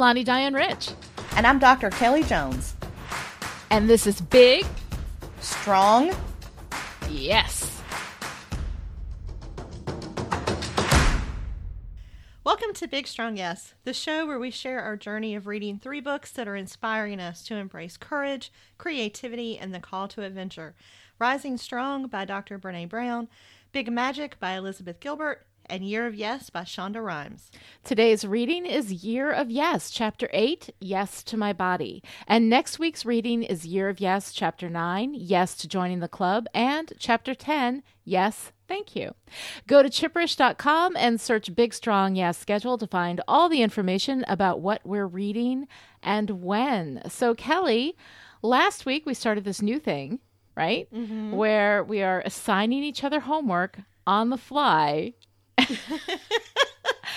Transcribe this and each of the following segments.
Lonnie Diane Rich. And I'm Dr. Kelly Jones. And this is Big Strong Yes. Welcome to Big Strong Yes, the show where we share our journey of reading three books that are inspiring us to embrace courage, creativity, and the call to adventure. Rising Strong by Dr. Brene Brown, Big Magic by Elizabeth Gilbert, and Year of Yes by Shonda Rhimes. Today's reading is Year of Yes, Chapter 8, Yes to My Body. And next week's reading is Year of Yes, Chapter 9, Yes to Joining the Club, and Chapter 10, Yes, Thank you. Go to chipperish.com and search Big Strong Yes schedule to find all the information about what we're reading and when. So, Kelly, last week we started this new thing, right? Mm-hmm. Where we are assigning each other homework on the fly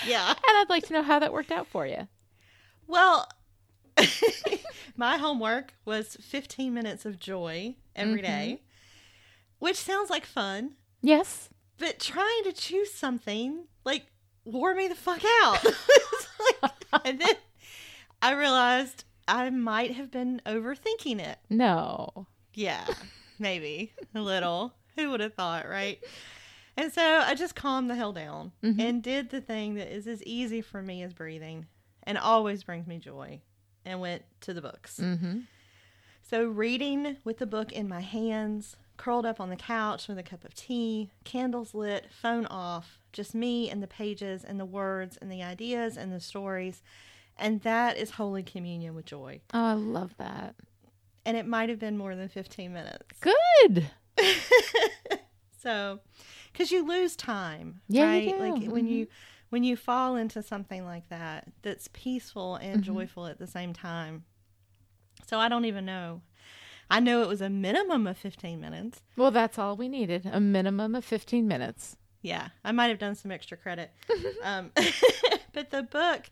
yeah. And I'd like to know how that worked out for you. Well, my homework was 15 minutes of joy every mm-hmm. day, which sounds like fun. Yes. But trying to choose something like wore me the fuck out. like, and then I realized I might have been overthinking it. No. Yeah, maybe a little. Who would have thought, right? And so I just calmed the hell down mm-hmm. and did the thing that is as easy for me as breathing and always brings me joy and went to the books. Mm-hmm. So, reading with the book in my hands, curled up on the couch with a cup of tea, candles lit, phone off, just me and the pages and the words and the ideas and the stories. And that is Holy Communion with joy. Oh, I love that. And it might have been more than 15 minutes. Good. so, because you lose time, yeah, right? Like mm-hmm. when you when you fall into something like that that's peaceful and mm-hmm. joyful at the same time. So I don't even know. I know it was a minimum of 15 minutes. Well, that's all we needed a minimum of 15 minutes. Yeah, I might have done some extra credit. um, but the book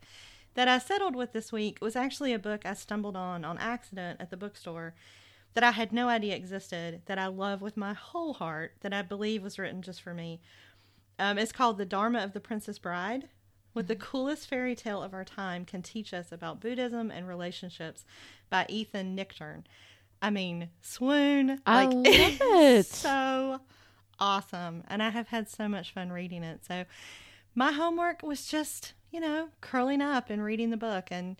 that I settled with this week was actually a book I stumbled on on accident at the bookstore that I had no idea existed, that I love with my whole heart, that I believe was written just for me. Um, it's called The Dharma of the Princess Bride. What the coolest fairy tale of our time can teach us about Buddhism and relationships by Ethan Nichtern. I mean, swoon. I like, love it. so awesome. And I have had so much fun reading it. So my homework was just, you know, curling up and reading the book. And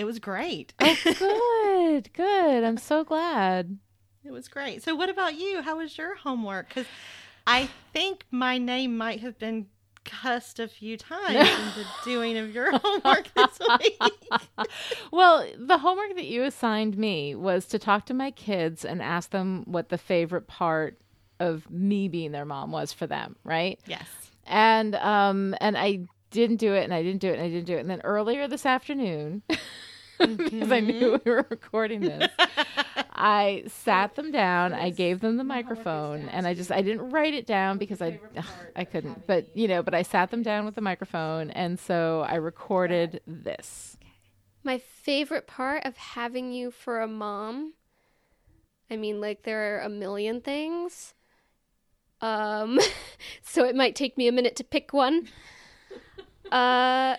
it was great. Oh, good, good. I'm so glad. It was great. So, what about you? How was your homework? Because I think my name might have been cussed a few times in the doing of your homework this week. well, the homework that you assigned me was to talk to my kids and ask them what the favorite part of me being their mom was for them, right? Yes. And um and I didn't do it and I didn't do it and I didn't do it. And then earlier this afternoon because mm-hmm. I knew we were recording this. I sat them down. I gave them the microphone, and I just I didn't write it down because I I couldn't. But you know, but I sat them down with the microphone, and so I recorded this. My favorite part of having you for a mom. I mean, like there are a million things. Um, so it might take me a minute to pick one. Uh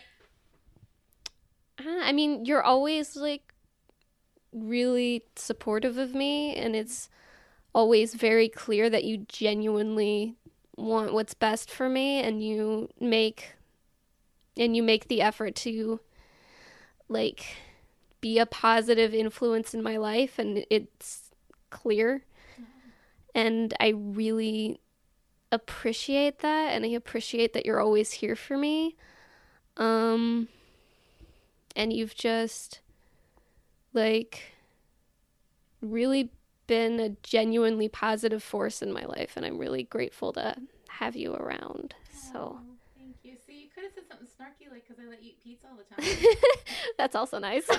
I mean, you're always like really supportive of me, and it's always very clear that you genuinely want what's best for me, and you make and you make the effort to like be a positive influence in my life, and it's clear. And I really appreciate that, and I appreciate that you're always here for me. Um, and you've just like really been a genuinely positive force in my life and I'm really grateful to have you around. So oh, thank you. See, you could have said something snarky like cuz I let you eat pizza all the time. That's also nice.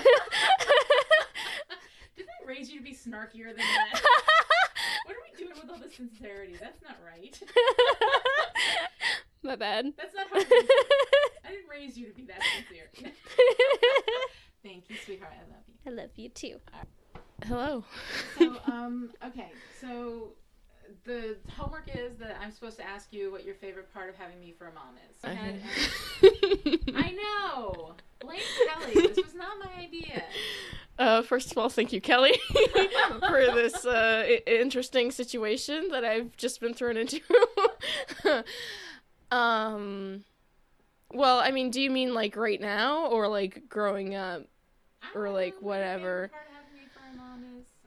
Didn't I raise you to be snarkier than that? what are we doing with all this sincerity? That's not right. My bad. That's not how didn't raise you to be that sincere. Thank you, sweetheart. I love you. I love you too. Hello. So, um, okay. So, the homework is that I'm supposed to ask you what your favorite part of having me for a mom is. Okay. I know. Blame Kelly. This was not my idea. Uh, first of all, thank you, Kelly, for this uh, I- interesting situation that I've just been thrown into. um, well, I mean, do you mean like right now or like growing up? Or, like, whatever.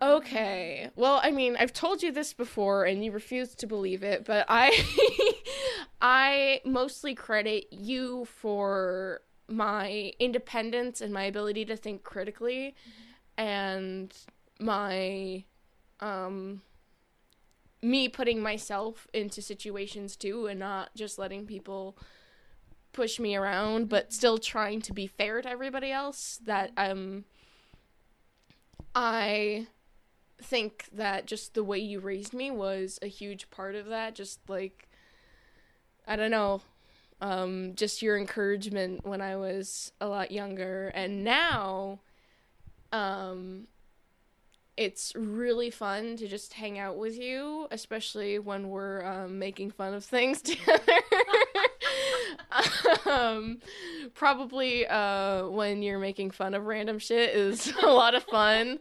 Okay. Well, I mean, I've told you this before and you refuse to believe it, but I I mostly credit you for my independence and my ability to think critically and my um me putting myself into situations too and not just letting people push me around but still trying to be fair to everybody else that um I think that just the way you raised me was a huge part of that. Just like, I don't know, um, just your encouragement when I was a lot younger. And now, um, it's really fun to just hang out with you, especially when we're um, making fun of things together. um, probably uh, when you're making fun of random shit is a lot of fun.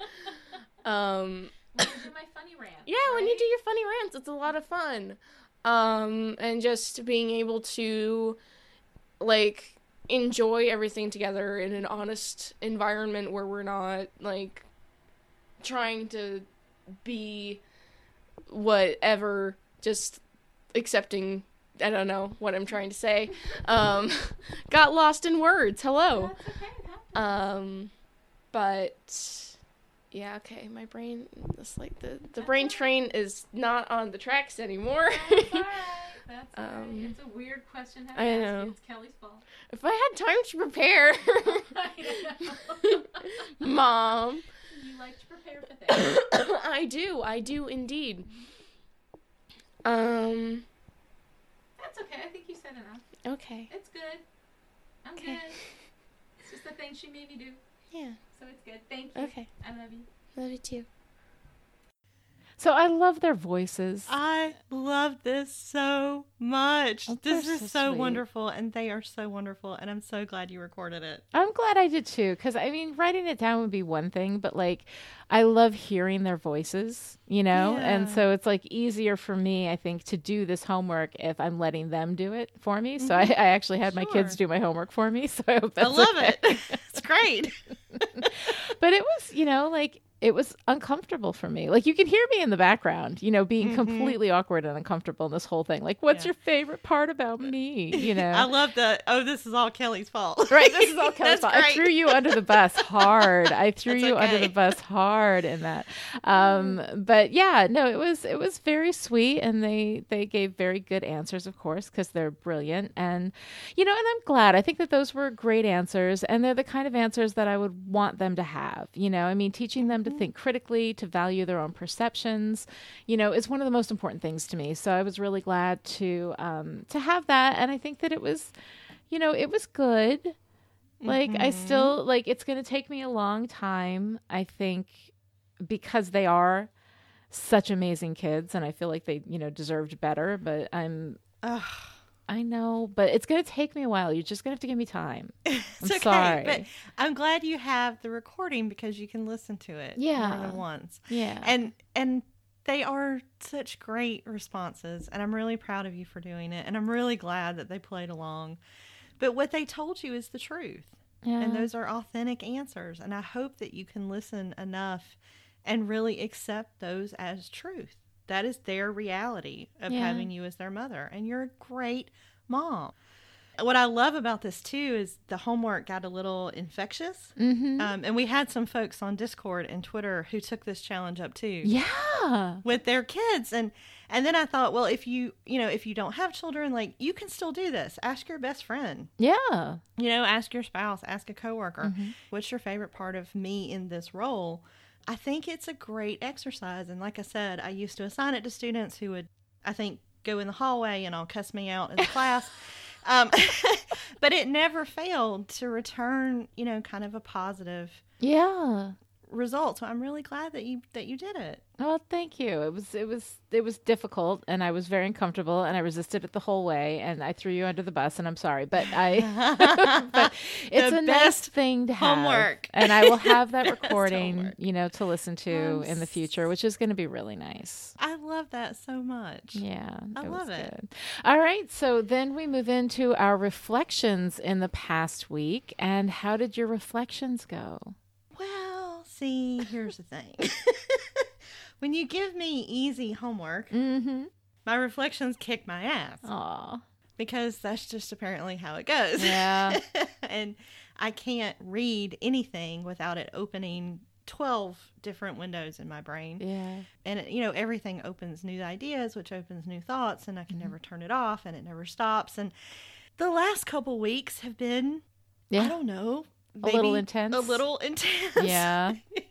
Um, my funny rant. yeah, when you do your funny rants, it's a lot of fun. Um, and just being able to like enjoy everything together in an honest environment where we're not like trying to be whatever, just accepting I don't know what I'm trying to say. Um, got lost in words. Hello. That's okay. Um, but yeah, okay. My brain, it's like the the brain train is not on the tracks anymore. That's all right. That's. Um, It's a weird question. to I ask. know. It's Kelly's fault. if I had time to prepare, mom, you like to prepare for things. I do, I do indeed. Um, That's okay. I think you said enough. okay, It's good. I'm Okay. good. It's just the thing she made me do. yeah, So it's good. Thank you. okay. I love you. Love you too. So I love their voices. I love this so much. Oh, this is so so wonderful, and they are so wonderful, and I'm so glad you recorded it. I'm glad I did too, because I mean, writing it down would be one thing, but like, I love hearing their voices, you know? And so it's like easier for me, I think, to do this homework if I'm letting them do it for me. So I, mm-hmm. I actually had my kids do my homework for me. So I hope I love okay. it. it's great. but it was, you know, like it was uncomfortable for me. Like you can hear me in the background, you know, being completely awkward and uncomfortable in this whole thing. Like, what's Yeah. your favorite part about me? You know, I love the. Oh, this is all Kelly's fault. Right, this is all Kelly's fault. I threw you under the bus hard. I threw That's you under the bus hard in that. Um, but yeah, no, it was it was very sweet, and they they gave very good answers, of course, because they're brilliant, and you know, and I'm glad. I think that those were great answers, and they're the kind of answers that I would want them to have. You know, I mean, teaching them to Mm-hmm. Think critically, to value their own perceptions, you know, is one of the most important things to me. So I was really glad to um, to have that, and I think that it was, you know, it was good. Like I Mm-hmm. still like it's going to take me a long time, I think because they are such amazing kids and I feel like they, you know, deserved better, but I'm Ugh. I know, but it's going to take me a while. You're just going to have to give me time. It's I'm okay, sorry. but I'm glad you have the recording because you can listen to it Yeah. more than once. Yeah. And and they are such great responses, and I'm really proud of you for doing it, and I'm really glad that they played along. But what they told you is the truth, yeah. and those are authentic answers, and I hope that you can listen enough and really accept those as truth. That is their reality of Yeah. having you as their mother, and you're a great mom. What I love about this too is the homework got a little infectious. Mhm. Um, and we had some folks on Discord and Twitter who took this challenge up too yeah. with their kids and and then I thought, well, if you you know if you don't have children, like you can still do this. Ask your best friend, Yeah. you know, ask your spouse, ask a coworker, Mm-hmm. what's your favorite part of me in this role? I think it's a great exercise, and like I said, I used to assign it to students who would, I think, go in the hallway and all cuss me out in the class. Um, but it never failed to return, you know, kind of a positive Yeah. Result. So I'm really glad that you that you did it. Oh, thank you. It was it was it was difficult, and I was very uncomfortable, and I resisted it the whole way, and I threw you under the bus, and I'm sorry, but I. but it's The a nice best thing to have, homework. and I will have that recording, homework. you know, to listen to I'm in the future, which is going to be really nice. I love that so much. Yeah, I it love it. good. All right, so then we move into our reflections in the past week, and how did your reflections go? See, here's the thing. when you give me easy homework, Mm-hmm. my reflections kick my ass Aw, because that's just apparently how it goes. Yeah. and I can't read anything without it opening 12 different windows in my brain. yeah, And, it, you know, everything opens new ideas, which opens new thoughts, and I can never turn it off and it never stops. And the last couple weeks have been, I don't know, A little intense? A little intense. yeah.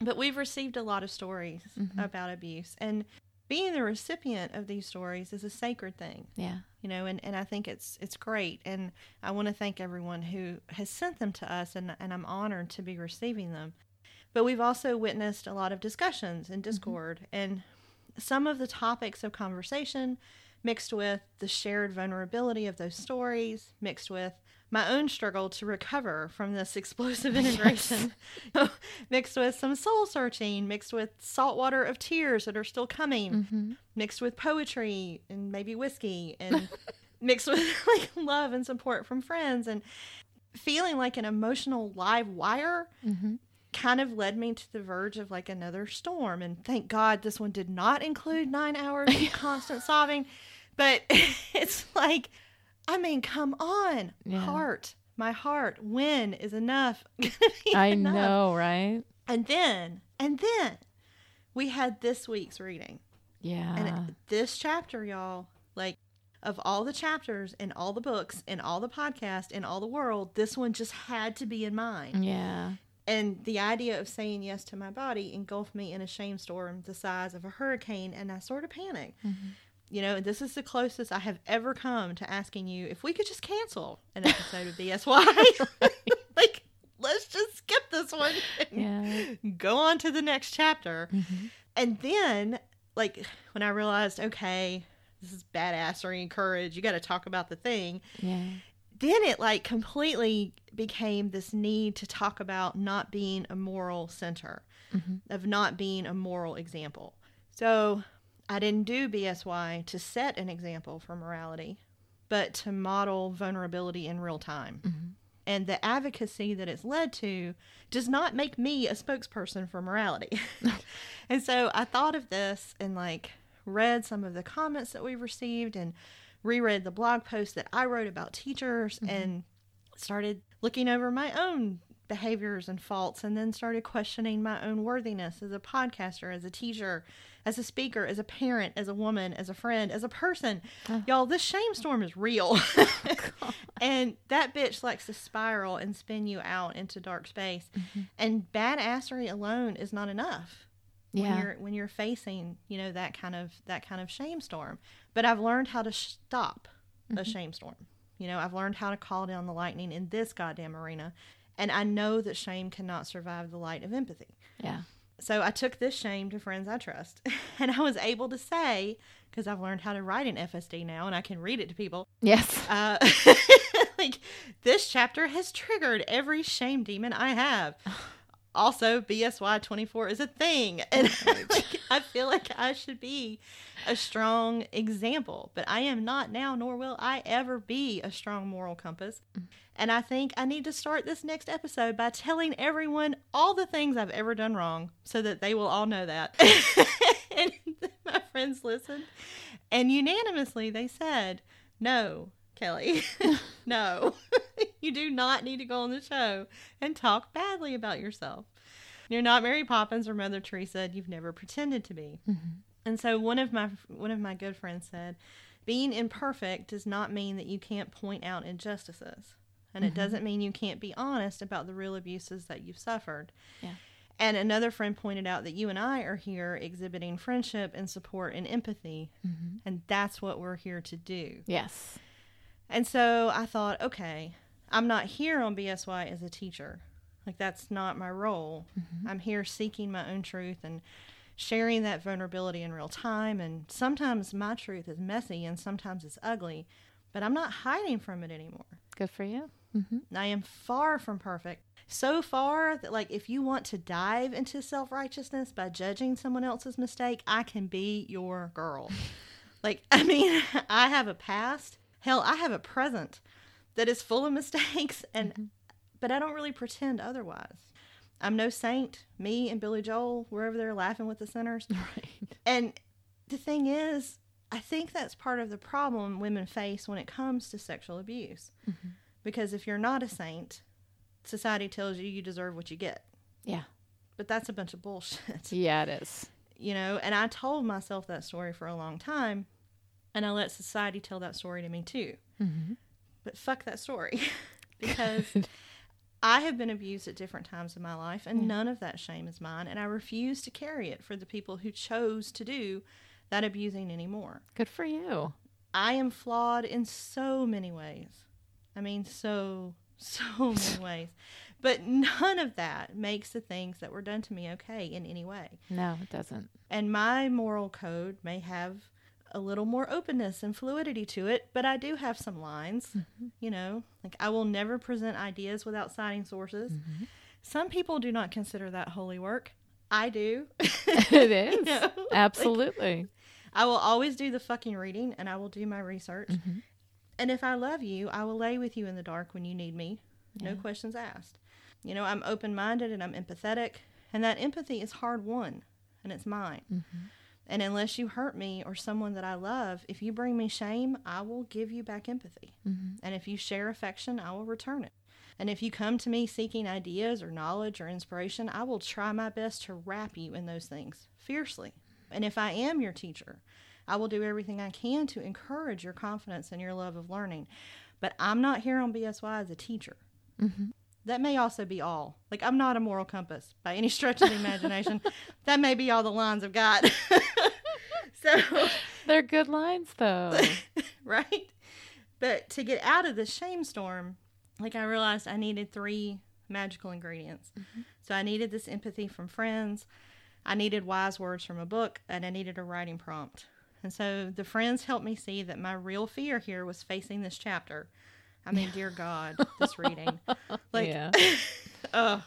But we've received a lot of stories Mm-hmm. about abuse. And being the recipient of these stories is a sacred thing. Yeah. you know and, and i think it's it's great and i want to thank everyone who has sent them to us and, and i'm honored to be receiving them but we've also witnessed a lot of discussions and discord and some of the topics of conversation mixed with the shared vulnerability of those stories mixed with my own struggle to recover from this explosive integration mixed with some soul searching mixed with saltwater of tears that are still coming Mm-hmm. mixed with poetry and maybe whiskey and mixed with like love and support from friends and feeling like an emotional live wire Mm-hmm. kind of led me to the verge of like another storm and thank god this one did not include nine hours of constant sobbing but it's like i mean come on Yeah. heart my heart when is enough I enough? know, right? and then and then we had this week's reading Yeah. and this chapter, y'all, like of all the chapters in all the books in all the podcasts in all the world, this one just had to be in mine. yeah. And the idea of saying yes to my body engulfed me in a shame storm the size of a hurricane, and I sort of panicked. Mm-hmm. You know, this is the closest I have ever come to asking you if we could just cancel an episode of BSY. like, let's just skip this one and Yeah. go on to the next chapter. Mm-hmm. And then, like, when I realized, okay, this is badassery and courage, you got to talk about the thing, Yeah. then it, like, completely became this need to talk about not being a moral center, of not being a moral example. So I didn't do BSY to set an example for morality, but to model vulnerability in real time. Mm-hmm. And the advocacy that it's led to does not make me a spokesperson for morality. and so I thought of this and like read some of the comments that we've received and reread the blog post that I wrote about teachers mm-hmm. and started looking over my own behaviors and faults and then started questioning my own worthiness as a podcaster, as a teacher, as a speaker, as a parent, as a woman, as a friend, as a person. Y'all, this shame storm is real. Oh, and that bitch likes to spiral and spin you out into dark space. Mm-hmm. And badassery alone is not enough when you're when you're facing you know that kind of that kind of shame storm. But i've learned how to stop a mm-hmm. shame storm. You know i've learned how to call down the lightning in this goddamn arena. And i know that shame cannot survive the light of empathy. Yeah. So i took this shame to friends i trust and i was able to say because i've learned how to write in fsd now and i can read it to people Yes. uh, like this chapter has triggered every shame demon I have. Also, BSY 24 is a thing. And like, I feel like I should be a strong example, but I am not now, nor will I ever be a strong moral compass. And I think I need to start this next episode by telling everyone all the things I've ever done wrong so that they will all know that. and my friends listened. And unanimously, they said, No, Kelly, no, you do not need to go on the show and talk badly about yourself. You're not Mary Poppins or Mother Teresa. You've never pretended to be. Mm-hmm. And so one of my one of my good friends said, being imperfect does not mean that you can't point out injustices. And it mm-hmm. doesn't mean you can't be honest about the real abuses that you've suffered. Yeah. And another friend pointed out that you and I are here exhibiting friendship and support and empathy. Mm-hmm. And that's what we're here to do. Yes. And so I thought, okay, I'm not here on BSY as a teacher. Like, that's not my role. Mm-hmm. I'm here seeking my own truth and sharing that vulnerability in real time. And sometimes my truth is messy and sometimes it's ugly, but I'm not hiding from it anymore. Good for you. Mm-hmm. I am far from perfect. So far that, like, if you want to dive into self righteousness by judging someone else's mistake, I can be your girl. like, I mean, I have a past. Hell, I have a present that is full of mistakes, and mm-hmm. but I don't really pretend otherwise. I'm no saint. Me and Billy Joel, we're over there laughing with the sinners. Right. And the thing is, I think that's part of the problem women face when it comes to sexual abuse. Mm-hmm. Because if you're not a saint, society tells you you deserve what you get. Yeah. But that's a bunch of bullshit. Yeah, it is. You know, and I told myself that story for a long time, and I let society tell that story to me too. Mm-hmm. But fuck that story. because I have been abused at different times in my life, and none of that shame is mine, and I refuse to carry it for the people who chose to do that abusing anymore. Good for you. I am flawed in so many ways. I mean, so, so many ways. But none of that makes the things that were done to me okay in any way. No, it doesn't. And my moral code may have a little more openness and fluidity to it, but I do have some lines. Mm-hmm. You know, like I will never present ideas without citing sources. Mm-hmm. Some people do not consider that holy work. I do. It is. know, like- Absolutely. I will always do the fucking reading and I will do my research. Mm-hmm. And if I love you, I will lay with you in the dark when you need me. No questions asked. You know, I'm open minded and I'm empathetic. And that empathy is hard won and it's mine. And unless you hurt me or someone that I love, if you bring me shame, I will give you back empathy. Mm-hmm. And if you share affection, I will return it. And if you come to me seeking ideas or knowledge or inspiration, I will try my best to wrap you in those things fiercely. And if I am your teacher, I will do everything I can to encourage your confidence and your love of learning. But I'm not here on BSY as a teacher. Mm-hmm. That may also be all. Like, I'm not a moral compass by any stretch of the imagination. that may be all the lines I've got. so, They're good lines, though. right? But to get out of the shame storm, like I realized I needed three magical ingredients. Mm-hmm. So I needed this empathy from friends, I needed wise words from a book, and I needed a writing prompt. And so the friends helped me see that my real fear here was facing this chapter. I mean, dear God, this reading. Like, yeah. Ugh.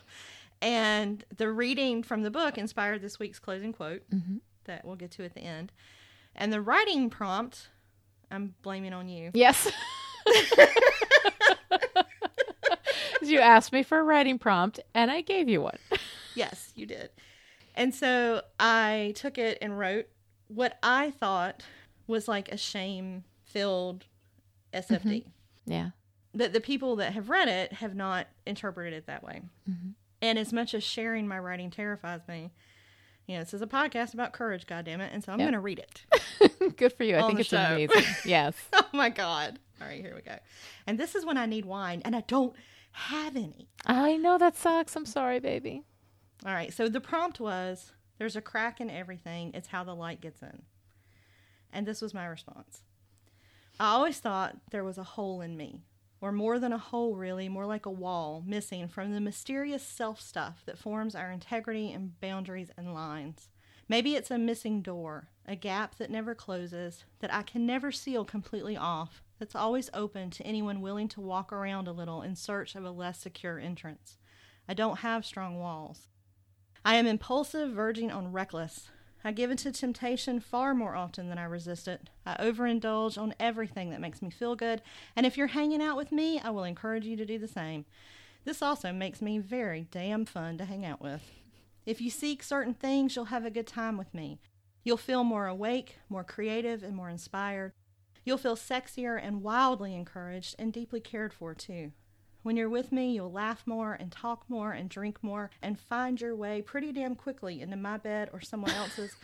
And the reading from the book inspired this week's closing quote mm-hmm. that we'll get to at the end. And the writing prompt, I'm blaming on you. Yes. you asked me for a writing prompt, and I gave you one. Yes, you did. And so I took it and wrote what I thought was like a shame filled SFD. Mm-hmm. Yeah. That the people that have read it have not interpreted it that way. Mm-hmm. And as much as sharing my writing terrifies me, you know, this is a podcast about courage, goddammit, and so I'm Yep. going to read it. Good for you. I think it's show. amazing. Yes. oh my God. All right, here we go. And this is when I need wine, and I don't have any. I know that sucks. I'm sorry, baby. All right, so the prompt was there's a crack in everything, it's how the light gets in. And this was my response. I always thought there was a hole in me, or more than a hole, really, more like a wall missing from the mysterious self stuff that forms our integrity and boundaries and lines. Maybe it's a missing door, a gap that never closes, that I can never seal completely off, that's always open to anyone willing to walk around a little in search of a less secure entrance. I don't have strong walls. I am impulsive, verging on reckless. I give into temptation far more often than I resist it. I overindulge on everything that makes me feel good, and if you're hanging out with me, I will encourage you to do the same. This also makes me very damn fun to hang out with. If you seek certain things, you'll have a good time with me. You'll feel more awake, more creative, and more inspired. You'll feel sexier and wildly encouraged and deeply cared for, too. When you're with me, you'll laugh more and talk more and drink more and find your way pretty damn quickly into my bed or someone else's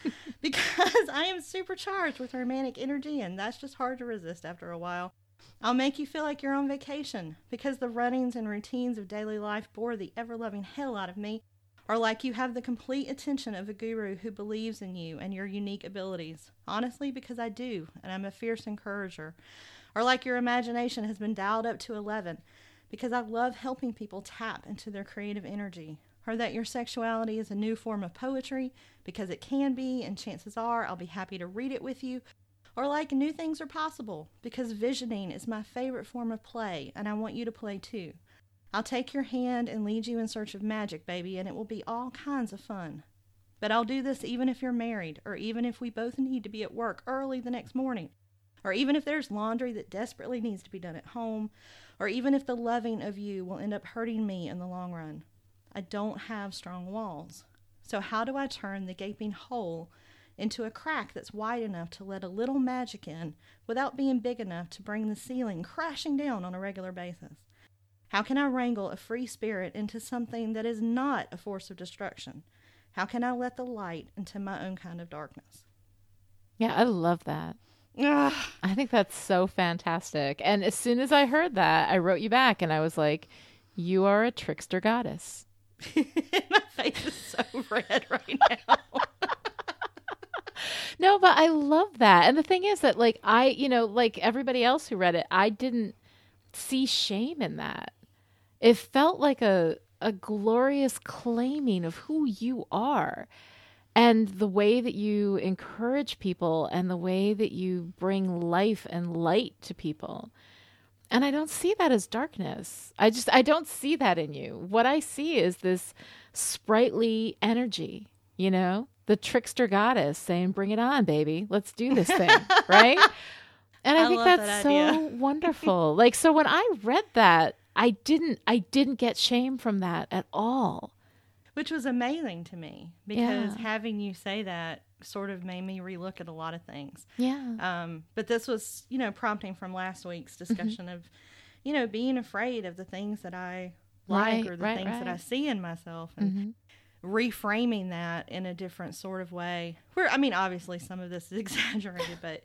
because I am supercharged with romantic energy and that's just hard to resist after a while. I'll make you feel like you're on vacation because the runnings and routines of daily life bore the ever loving hell out of me, or like you have the complete attention of a guru who believes in you and your unique abilities. Honestly, because I do, and I'm a fierce encourager. Or like your imagination has been dialed up to 11 because I love helping people tap into their creative energy. Or that your sexuality is a new form of poetry because it can be, and chances are I'll be happy to read it with you. Or like new things are possible because visioning is my favorite form of play, and I want you to play too. I'll take your hand and lead you in search of magic, baby, and it will be all kinds of fun. But I'll do this even if you're married, or even if we both need to be at work early the next morning, or even if there's laundry that desperately needs to be done at home, or even if the loving of you will end up hurting me in the long run. I don't have strong walls. So, how do I turn the gaping hole into a crack that's wide enough to let a little magic in without being big enough to bring the ceiling crashing down on a regular basis? How can I wrangle a free spirit into something that is not a force of destruction? How can I let the light into my own kind of darkness? Yeah, I love that. Ugh. I think that's so fantastic. And as soon as I heard that, I wrote you back and I was like, You are a trickster goddess. my face is so red right now. No, but I love that. And the thing is that, like, I, you know, like everybody else who read it, I didn't see shame in that. It felt like a, a glorious claiming of who you are and the way that you encourage people and the way that you bring life and light to people. And I don't see that as darkness. I just, I don't see that in you. What I see is this sprightly energy, you know, the trickster goddess saying, bring it on, baby. Let's do this thing. right. And I, I think that's that so wonderful. Like, so when I read that, I didn't, I didn't get shame from that at all. Which was amazing to me because Yeah. having you say that sort of made me relook at a lot of things. Yeah. Um, but this was, you know, prompting from last week's Mm-hmm. discussion of, you know, being afraid of the things that I like Right, or the right, things that I see in myself and Mhm. reframing that in a different sort of way. Where I mean, obviously some of this is exaggerated, but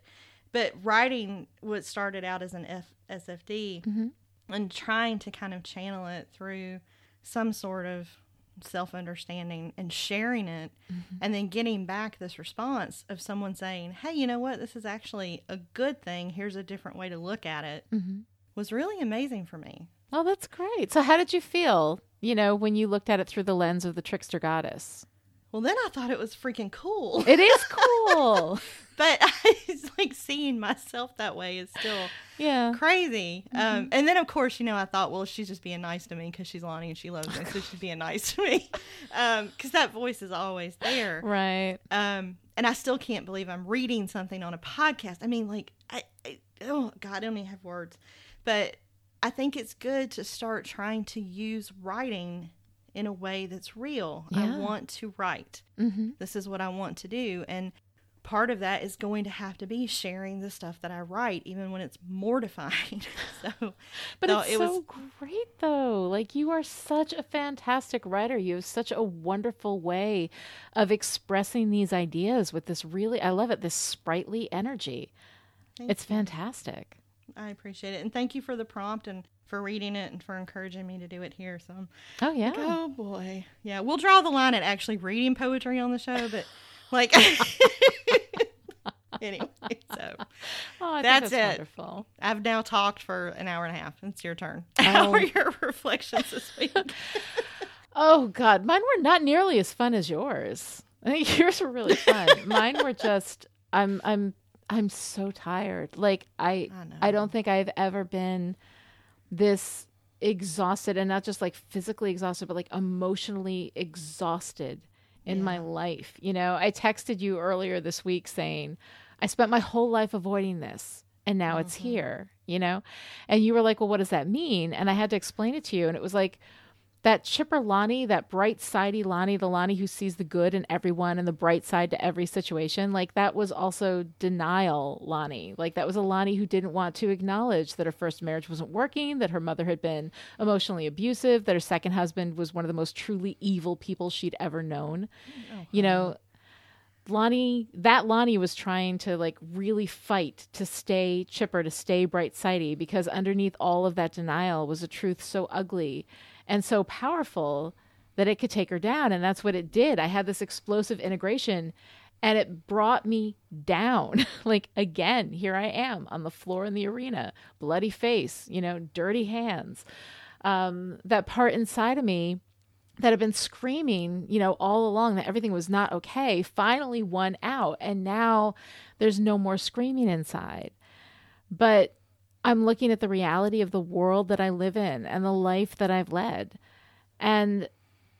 but writing what started out as an F- SFD Mhm. and trying to kind of channel it through some sort of self understanding and sharing it Mm-hmm. and then getting back this response of someone saying, Hey, you know what? This is actually a good thing. Here's a different way to look at it Mhm. was really amazing for me. Oh, that's great. So, how did you feel, you know, when you looked at it through the lens of the trickster goddess? Well, then I thought it was freaking cool. It is cool. but it's like seeing myself that way is still yeah. crazy. Um, and then, of course, you know, I thought, well, she's just being nice to me because she's Lonnie and she loves me, so she's being nice to me. Because that voice is always there. Right. Um, and I still can't believe I'm reading something on a podcast. I mean, like, I, I oh God, I don't even have words. But I think it's good to start trying to use writing in a way that's real. Yeah. I want to write. Mm-hmm. This is what I want to do, and part of that is going to have to be sharing the stuff that I write, even when it's mortifying. so, But no, it's it so was great, though. Like, you are such a fantastic writer. You have such a wonderful way of expressing these ideas with this really, I love it, this sprightly energy. Thank it's fantastic. I appreciate it, and thank you for the prompt and for reading it and for encouraging me to do it here. So I'm Oh, yeah. Oh boy. Yeah, we'll draw the line at actually reading poetry on the show, but like anyway, so Oh, That's that's it. wonderful. I've now talked for an hour and a half. It's your turn. Oh. How are your reflections this week? Oh God, mine were not nearly as fun as yours. I think yours were really fun. mine were just I'm I'm I'm so tired. Like I I. I don't think I've ever been this exhausted and not just like physically exhausted but like emotionally exhausted in my life. You know, I texted you earlier this week saying I spent my whole life avoiding this and now it's mm-hmm. here, you know? And you were like, "Well, what does that mean?" And I had to explain it to you and it was like that chipper Lonnie, that bright sidey Lonnie, the Lonnie who sees the good in everyone and the bright side to every situation, like that was also denial Lonnie. Like that was a Lonnie who didn't want to acknowledge that her first marriage wasn't working, that her mother had been emotionally abusive, that her second husband was one of the most truly evil people she'd ever known. Oh, you know, Lonnie, that Lonnie was trying to like really fight to stay chipper, to stay bright sidey, because underneath all of that denial was a truth so ugly and so powerful that it could take her down. And that's what it did. I had this explosive integration and it brought me down. like again, here I am on the floor in the arena, bloody face, you know, dirty hands. um, that part inside of me that had been screaming, you know, all along that everything was not okay, finally won out. And now there's no more screaming inside. But I'm looking at the reality of the world that I live in and the life that I've led. And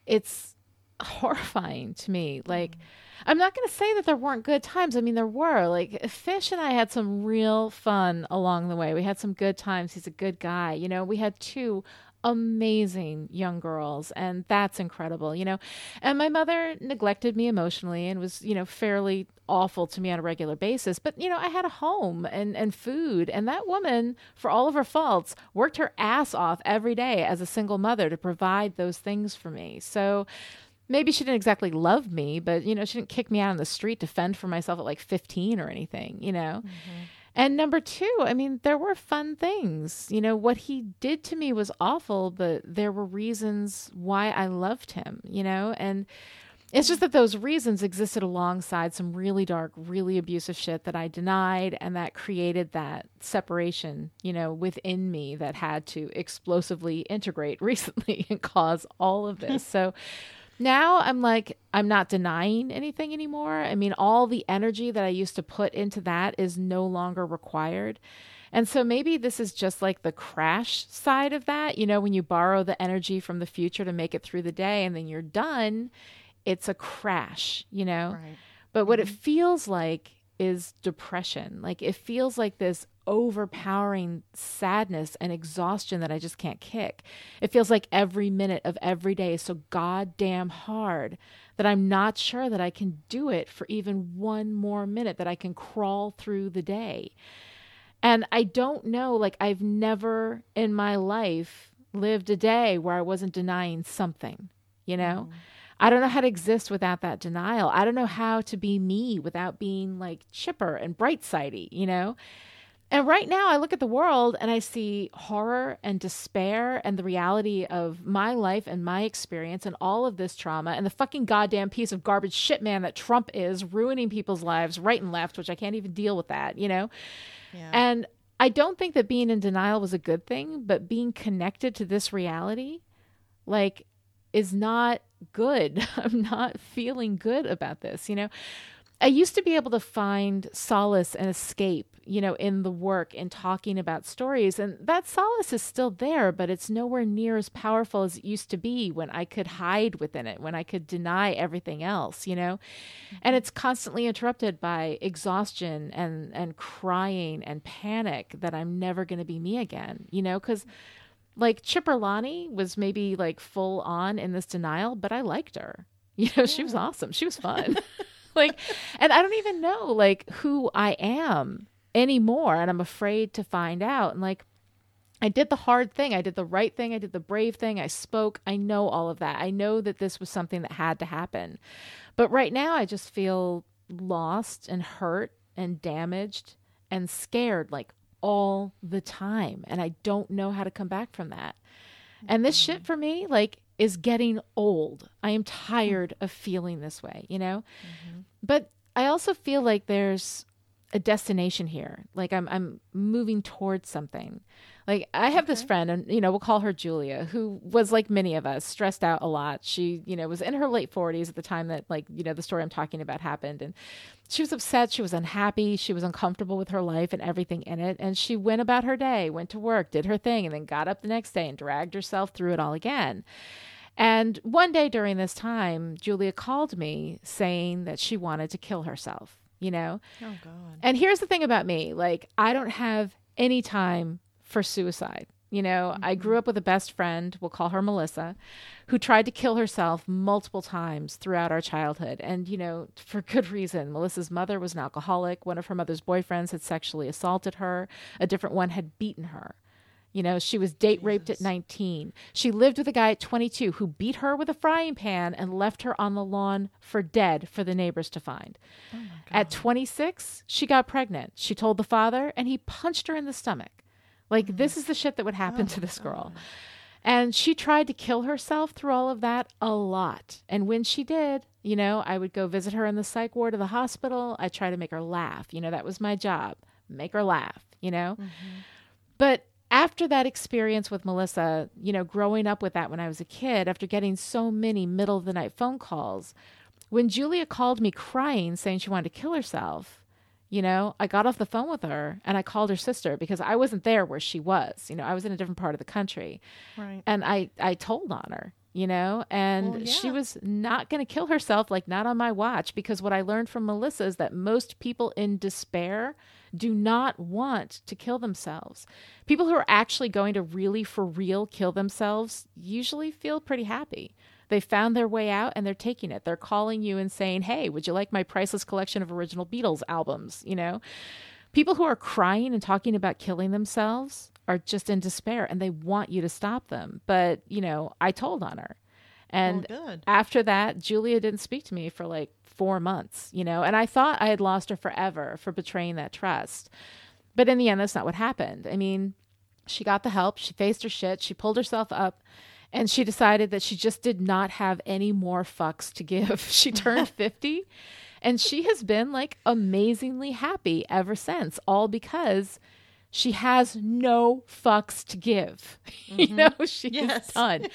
it's horrifying to me. Like, mm-hmm. I'm not going to say that there weren't good times. I mean, there were. Like, Fish and I had some real fun along the way. We had some good times. He's a good guy. You know, we had two amazing young girls and that's incredible you know? And my mother neglected me emotionally and was you know fairly awful to me on a regular basis but you know i had a home and and food and that woman for all of her faults worked her ass off every day as a single mother to provide those things for me. So maybe she didn't exactly love me but you know she didn't kick me out on the street to fend for myself at like 15 or anything you know? Mm-hmm. And number two, I mean, there were fun things. You know, what he did to me was awful, but there were reasons why I loved him, you know? And it's just that those reasons existed alongside some really dark, really abusive shit that I denied and that created that separation, you know, within me that had to explosively integrate recently and cause all of this. so now I'm like, I'm not denying anything anymore. I mean, all the energy that I used to put into that is no longer required. And so maybe this is just like the crash side of that. You know, when you borrow the energy from the future to make it through the day and then you're done, it's a crash, you know? Right. But what mm-hmm. it feels like is depression. Like it feels like this overpowering sadness and exhaustion that I just can't kick. It feels like every minute of every day is so goddamn hard that I'm not sure that I can do it for even one more minute, that I can crawl through the day. And I don't know, like, I've never in my life lived a day where I wasn't denying something, you know? Mm. I don't know how to exist without that denial. I don't know how to be me without being like chipper and bright sidey, you know? And right now, I look at the world and I see horror and despair and the reality of my life and my experience and all of this trauma and the fucking goddamn piece of garbage shit man that Trump is ruining people's lives right and left, which I can't even deal with that, you know? Yeah. And I don't think that being in denial was a good thing, but being connected to this reality, like, is not good. I'm not feeling good about this, you know? I used to be able to find solace and escape, you know, in the work in talking about stories. And that solace is still there, but it's nowhere near as powerful as it used to be when I could hide within it, when I could deny everything else, you know? And mm-hmm. it's constantly interrupted by exhaustion and, and crying and panic that I'm never going to be me again, you know? Because like Chipper Lonnie was maybe like full on in this denial, but I liked her. You know, yeah. she was awesome. She was fun. like, and I don't even know like who I am anymore. And I'm afraid to find out. And like, I did the hard thing. I did the right thing. I did the brave thing. I spoke. I know all of that. I know that this was something that had to happen. But right now, I just feel lost and hurt and damaged and scared like all the time. And I don't know how to come back from that. And this shit mm-hmm. for me, like, is getting old. I am tired of feeling this way, you know? Mm-hmm. But I also feel like there's a destination here. Like I'm I'm moving towards something. Like I have okay. this friend and you know, we'll call her Julia, who was like many of us, stressed out a lot. She, you know, was in her late 40s at the time that like, you know, the story I'm talking about happened and she was upset, she was unhappy, she was uncomfortable with her life and everything in it, and she went about her day, went to work, did her thing and then got up the next day and dragged herself through it all again. And one day during this time, Julia called me saying that she wanted to kill herself, you know? Oh, God. And here's the thing about me like, I don't have any time for suicide. You know, mm-hmm. I grew up with a best friend, we'll call her Melissa, who tried to kill herself multiple times throughout our childhood. And, you know, for good reason. Melissa's mother was an alcoholic. One of her mother's boyfriends had sexually assaulted her, a different one had beaten her. You know, she was date raped at 19. She lived with a guy at 22 who beat her with a frying pan and left her on the lawn for dead for the neighbors to find. Oh at 26, she got pregnant. She told the father, and he punched her in the stomach. Like, mm. this is the shit that would happen oh to this girl. God. And she tried to kill herself through all of that a lot. And when she did, you know, I would go visit her in the psych ward of the hospital. I try to make her laugh. You know, that was my job, make her laugh, you know? Mm-hmm. But after that experience with Melissa, you know, growing up with that when I was a kid, after getting so many middle of the night phone calls, when Julia called me crying saying she wanted to kill herself, you know, I got off the phone with her and I called her sister because I wasn't there where she was. You know, I was in a different part of the country. Right. And I I told on her, you know, and Well, she was not going to kill herself like not on my watch because what I learned from Melissa is that most people in despair do not want to kill themselves. People who are actually going to really for real kill themselves usually feel pretty happy. They found their way out and they're taking it. They're calling you and saying, "Hey, would you like my priceless collection of original Beatles albums?" you know? People who are crying and talking about killing themselves are just in despair and they want you to stop them. But, you know, I told on her. Oh, and well, after that, Julia didn't speak to me for like four months, you know, and I thought I had lost her forever for betraying that trust. But in the end, that's not what happened. I mean, she got the help, she faced her shit, she pulled herself up, and she decided that she just did not have any more fucks to give. She turned 50 and she has been like amazingly happy ever since, all because she has no fucks to give. you mm-hmm. know, she Yes. done.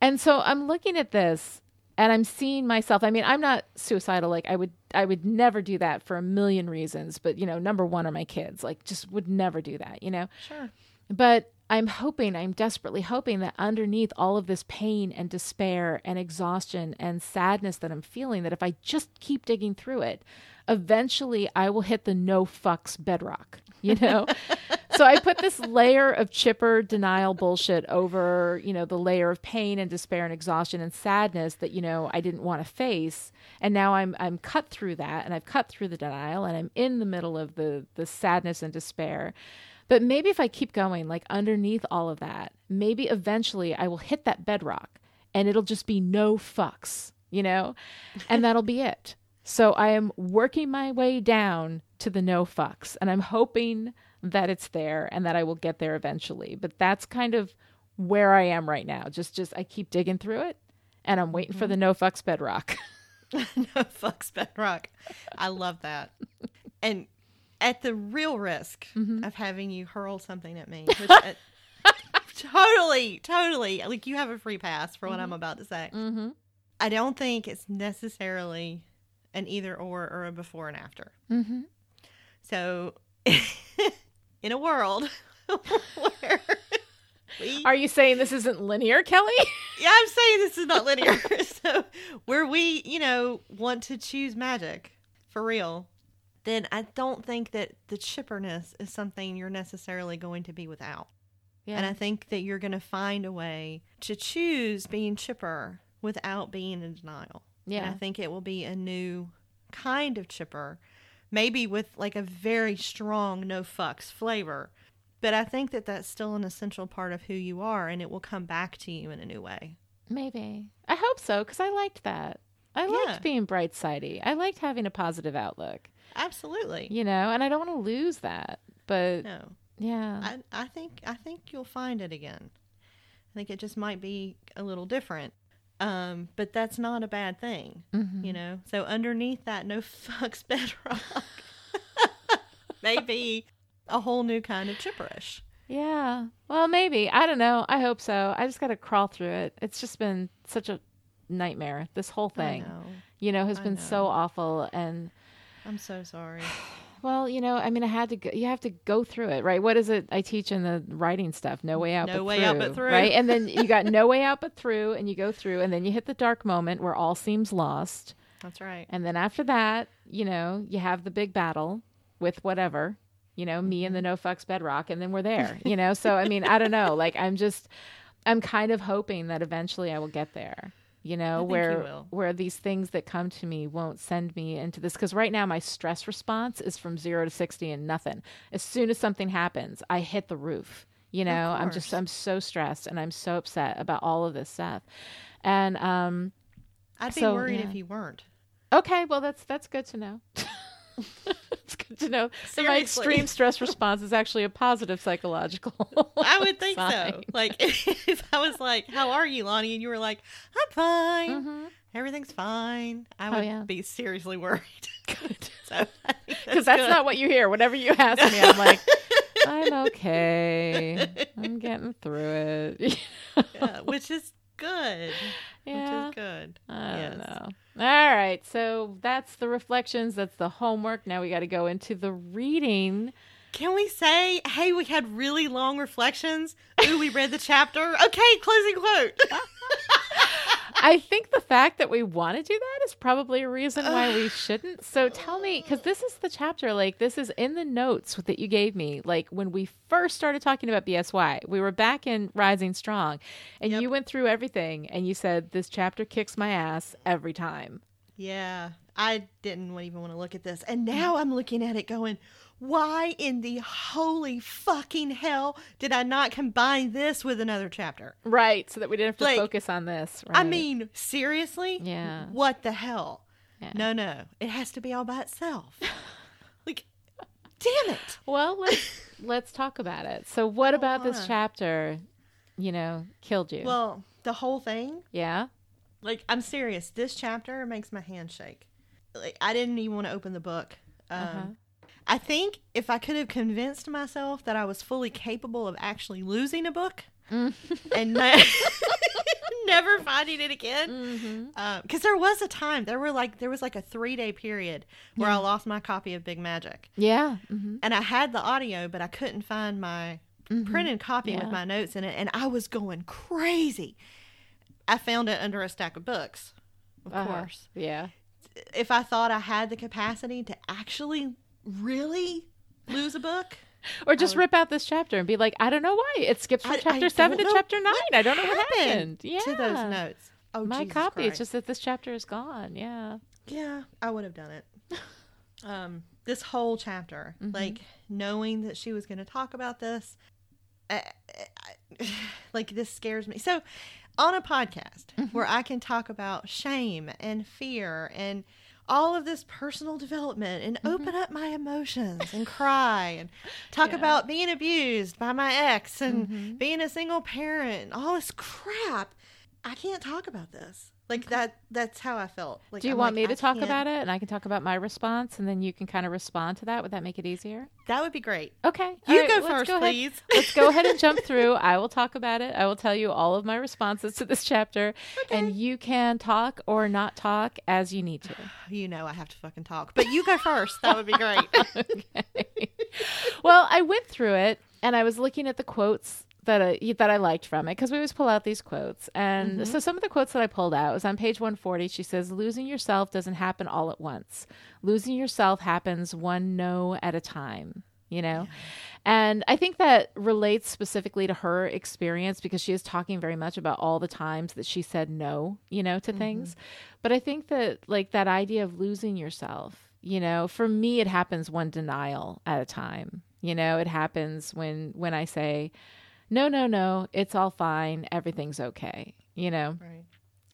And so I'm looking at this and I'm seeing myself. I mean, I'm not suicidal. Like I would, I would never do that for a million reasons. But you know, number one are my kids. Like, just would never do that. You know. Sure. But I'm hoping, I'm desperately hoping that underneath all of this pain and despair and exhaustion and sadness that I'm feeling, that if I just keep digging through it, eventually I will hit the no fucks bedrock, you know? so I put this layer of chipper denial bullshit over, you know, the layer of pain and despair and exhaustion and sadness that, you know, I didn't want to face. And now I'm I'm cut through that and I've cut through the denial and I'm in the middle of the the sadness and despair. But maybe if I keep going, like underneath all of that, maybe eventually I will hit that bedrock and it'll just be no fucks, you know? And that'll be it. So I am working my way down to the no fucks and I'm hoping that it's there and that I will get there eventually. But that's kind of where I am right now. Just just I keep digging through it and I'm waiting for the no fucks bedrock. no fucks bedrock. I love that. And at the real risk Mm-hmm. of having you hurl something at me, which uh, totally, totally, like you have a free pass for what I'm about to say. mm-hmm. I don't think it's necessarily an either or or a before and after. Mm-hmm. So, in a world where we Are you saying this isn't linear, Kelly? yeah, I'm saying this is not linear. so where we, you know, want to choose magic for real, then I don't think that the chipperness is something you're necessarily going to be without. yeah. And I think that you're going to find a way to choose being chipper without being in denial. And Yeah. I think it will be a new kind of chipper, maybe with like a very strong no fucks flavor. But I think that that's still an essential part of who you are and it will come back to you in a new way. Maybe. I hope so because I liked that. I Yeah. liked being bright sidey. I liked having a positive outlook, Absolutely. you know, and I don't want to lose that. But No. yeah. I, I think I think you'll find it again. I think it just might be a little different. Um, but that's not a bad thing, Mhm. you know. So underneath that no fucks bedrock maybe a whole new kind of chipperish. Yeah. Well, maybe. I don't know. I hope so. I just got to crawl through it. It's just been such a nightmare. This whole thing, know. you know, has I been so awful. And I'm so sorry. well, you know, I mean, I had to. Go, you have to go through it, right? What is it I teach in the writing stuff? No way out. No but way through, out but through. Right. And then you got no way out but through, and you go through, and then you hit the dark moment where all seems lost. That's right. And then after that, you know, you have the big battle with whatever, you know, me and the mm-hmm. no fucks bedrock, and then we're there, you know? So, I mean, I don't know. Like, I'm just, I'm kind of hoping that eventually I will get there, you know, think you where, where these things that come to me won't send me into this. Cause right now my stress response is from zero to 60 and nothing. As soon as something happens, I hit the roof. You know, I'm just. I'm so stressed and I'm so upset about all of this stuff. And, um, I'd be worried yeah. if you weren't. Okay, well that's that's good to know. it's good to know. So my extreme stress response is actually a positive psychological. I would think so. Like if I was like, "How are you, Lonnie?" and you were like, "I'm fine. Mhm. Everything's fine," I Oh, would yeah. be seriously worried. Good. so Because that's not what you hear. Whenever you ask me, I'm like, I'm okay. I'm getting through it. Yeah, which is good. yeah. Which is good. I Yes. don't know. All right. So that's the reflections. That's the homework. Now we got to go into the reading. Can we say, hey, we had really long reflections? Ooh, we read the chapter. Okay, closing quote. I think the fact that we want to do that is probably a reason why we shouldn't. So tell me, because this is the chapter, like, this is in the notes that you gave me. Like, when we first started talking about BSY, we were back in Rising Strong, and Yep. you went through everything, and you said, This chapter kicks my ass every time. yeah, I didn't even want to look at this. And now I'm looking at it going, why in the holy fucking hell did I not combine this with another chapter? Right. So that we didn't have to Like, focus on this. I mean, seriously? Yeah. What the hell? Yeah. No, no. It has to be all by itself. like, damn it. Well, let's let's talk about it. So, what about this chapter, you know, killed you? Well, the whole thing, yeah. like, I'm serious. This chapter makes my hand shake. Like, I didn't even want to open the book. Um, Uh-huh. I think if I could have convinced myself that I was fully capable of actually losing a book Mm. and ne- never finding it again, Mm-hmm. because there was a time there were like there was like a three day period where I lost my copy of Big Magic. Yeah. hmm and I had the audio, but I couldn't find my printed copy Yeah. with my notes in it, and I was going crazy. I found it under a stack of books, of Uh-huh. course. Yeah. If I thought I had the capacity to actually really lose a book, Or just rip out this chapter and be like, I don't know why it skips from I- chapter I seven to chapter nine. I don't know what happened. Yeah. to those notes. Oh, My Jesus copy. It's just that this chapter is gone. Yeah. Yeah, I would have done it. um, this whole chapter, mm-hmm. like knowing that she was going to talk about this, eh, eh, I, I- like this scares me. So, on a podcast mm-hmm. where I can talk about shame and fear and all of this personal development and mm-hmm. open up my emotions and cry and talk Yeah. about being abused by my ex and mm-hmm. being a single parent and all this crap. I can't talk about this. Like that that's how I felt. Like Do you I'm want like, me to I talk can't- about it and I can talk about my response and then you can kind of respond to that? Would that make it easier? That would be great. Okay. You right, go first, ahead. please. Let's go ahead and jump through. I will talk about it. I will tell you all of my responses to this chapter, and you can talk or not talk as you need to. You know I have to fucking talk. But you go first. That would be great. okay. Well, I went through it and I was looking at the quotes that I, that I liked from it because we always pull out these quotes. And mm-hmm. so some of the quotes that I pulled out was on page 140. She says, Losing yourself doesn't happen all at once. Losing yourself happens one no at a time, you know? And I think that relates specifically to her experience because she is talking very much about all the times that she said no, you know, to mm-hmm. things. But I think that, like, that idea of losing yourself, you know, for me, it happens one denial at a time. You know, it happens when when I say, no, no, no, it's all fine, everything's okay. You know, right.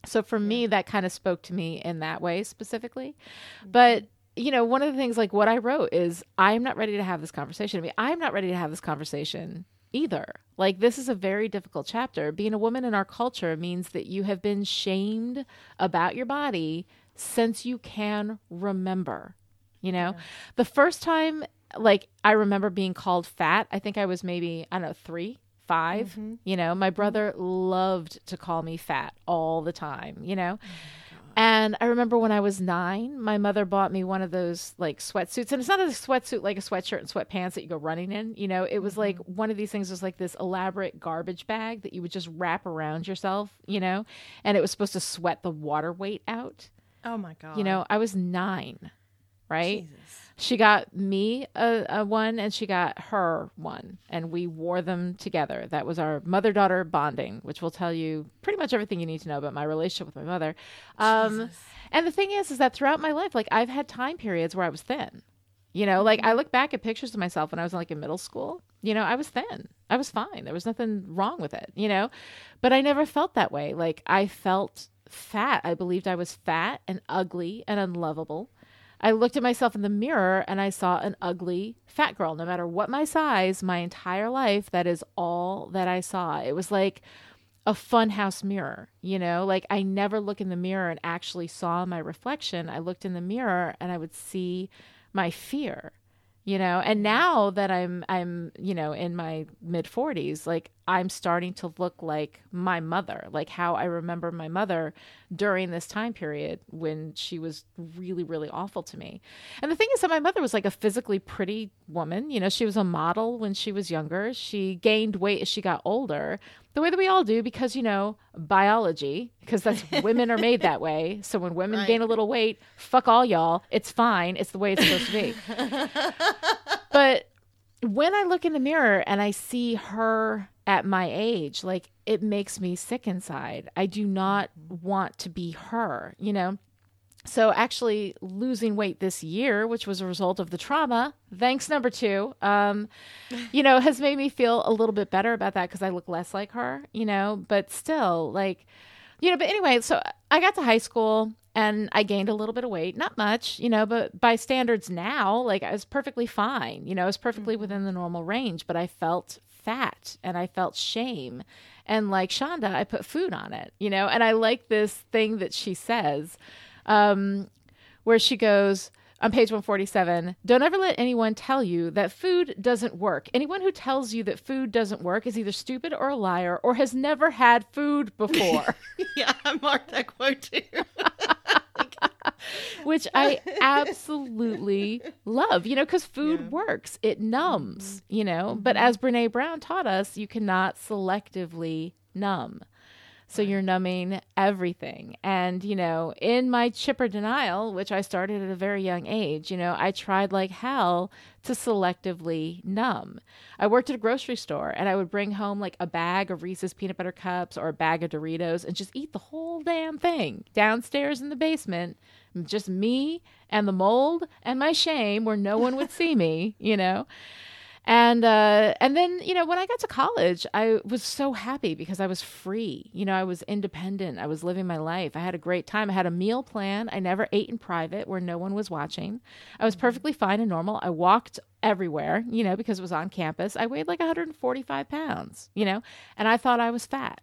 so for me, that kind of spoke to me in that way specifically. Mm-hmm. But you know, one of the things like what I wrote is I'm not ready to have this conversation. I mean, I'm not ready to have this conversation either. Like this is a very difficult chapter. Being a woman in our culture means that you have been shamed about your body since you can remember. You know, the first time like I remember being called fat, I think I was maybe I don't know, 3, 5, mm-hmm. you know. My mm-hmm. brother loved to call me fat all the time, you know. Oh and I remember when I was nine, my mother bought me one of those like sweatsuits. And it's not a sweatsuit like a sweatshirt and sweatpants that you go running in. You know, it was mm-hmm. like one of these things was like this elaborate garbage bag that you would just wrap around yourself, you know, and it was supposed to sweat the water weight out. Oh my god. You know, I was nine, right? Jesus. She got me a, a one and she got her one, and we wore them together. That was our mother daughter bonding, which will tell you pretty much everything you need to know about my relationship with my mother. Um, and the thing is, is that throughout my life, like I've had time periods where I was thin. You know, like I look back at pictures of myself when I was like in middle school. You know, I was thin. I was fine. There was nothing wrong with it. You know, but I never felt that way. Like I felt fat. I believed I was fat and ugly and unlovable. I looked at myself in the mirror and I saw an ugly fat girl. No matter what my size, my entire life, that is all that I saw. It was like a funhouse mirror, you know? Like I never look in the mirror and actually saw my reflection. I looked in the mirror and I would see my fear, you know? And now that i'm i'm you know in my mid 40s like i'm starting to look like my mother like how i remember my mother during this time period when she was really really awful to me. And the thing is that my mother was like a physically pretty woman you know? She was a model when she was younger. She gained weight as she got older the way that we all do because you know biology because that's women are made that way so when women Right. gain a little weight fuck all y'all it's fine it's the way it's supposed to be but when I look in the mirror and I see her at my age, like it makes me sick inside. I do not mm-hmm. want to be her, you know? So actually losing weight this year, which was a result of the trauma, thanks number two, um, you know, has made me feel a little bit better about that because I look less like her, you know, but still like, you know, but anyway, so I got to high school and I gained a little bit of weight, not much, you know, but by standards now, like I was perfectly fine, you know, I was perfectly within the normal range, but I felt fat and I felt shame. And like Shonda, I put food on it, you know, and I like this thing that she says, um, where she goes, on page 147 don't ever let anyone tell you that food doesn't work anyone who tells you that food doesn't work is either stupid or a liar or has never had food before yeah, I marked that quote too. which I absolutely love, you know, because food works, it numbs, you know. But as Brene Brown taught us, you cannot selectively numb. So you're numbing everything. And, you know, in my chipper denial, which I started at a very young age, you know, I tried like hell to selectively numb. I worked at a grocery store and I would bring home like a bag of Reese's peanut butter cups or a bag of Doritos and just eat the whole damn thing downstairs in the basement. Just me and the mold and my shame where no one would see me, you know and uh, and then you know when I got to college, I was so happy because I was free. You know, I was independent. I was living my life. I had a great time. I had a meal plan. I never ate in private where no one was watching. I was perfectly fine and normal. I walked everywhere, you know, because it was on campus. I weighed like 145 pounds, you know, and I thought I was fat.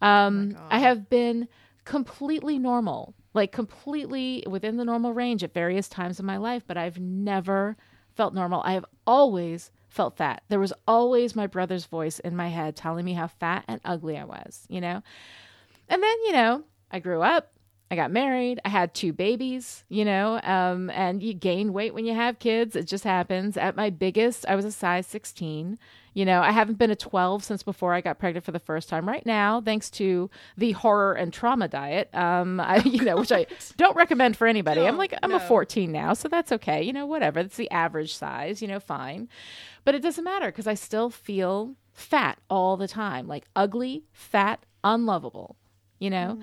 Um, I have been completely normal, like completely within the normal range at various times in my life, but I've never felt normal. I have always felt fat. There was always my brother's voice in my head telling me how fat and ugly I was, you know? And then, you know, I grew up, I got married, I had two babies, you know, um, and you gain weight when you have kids. It just happens. At my biggest, I was a size 16. You know, I haven't been a 12 since before I got pregnant for the first time. Right now, thanks to the horror and trauma diet, um, I, you know, which I don't recommend for anybody. I'm like, I'm a 14 now, so that's okay. You know, whatever. That's the average size, you know, fine. But it doesn't matter because I still feel fat all the time, like ugly, fat, unlovable, you know?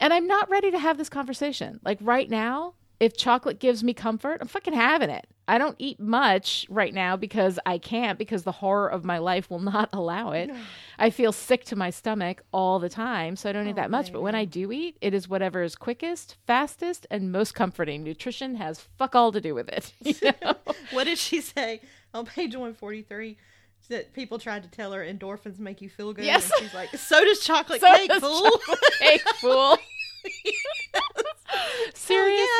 And I'm not ready to have this conversation. Like right now, if chocolate gives me comfort, I'm fucking having it. I don't eat much right now because I can't, because the horror of my life will not allow it. I feel sick to my stomach all the time, so I don't eat that oh, much. But when I do eat, it is whatever is quickest, fastest, and most comforting. Nutrition has fuck all to do with it. You know? what did she say on page 143? That people tried to tell her endorphins make you feel good. Yes. And she's like, so does chocolate So cake, does fool. chocolate cake, fool.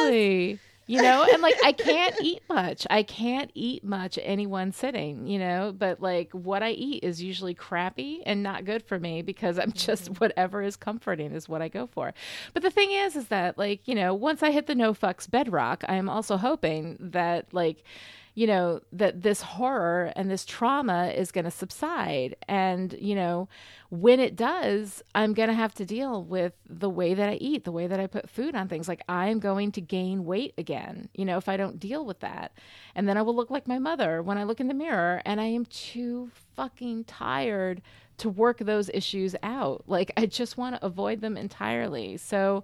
Seriously. You know, and like I can't eat much. I can't eat much any one sitting, you know, but like what I eat is usually crappy and not good for me because I'm just mm-hmm. whatever is comforting is what I go for. But the thing is, is that like, you know, once I hit the no fucks bedrock, I am also hoping that like, you know, that this horror and this trauma is going to subside. And, you know, when it does, I'm going to have to deal with the way that I eat, the way that I put food on things. Like, I am going to gain weight again, you know, if I don't deal with that. And then I will look like my mother when I look in the mirror, and I am too fucking tired to work those issues out. Like, I just want to avoid them entirely. So,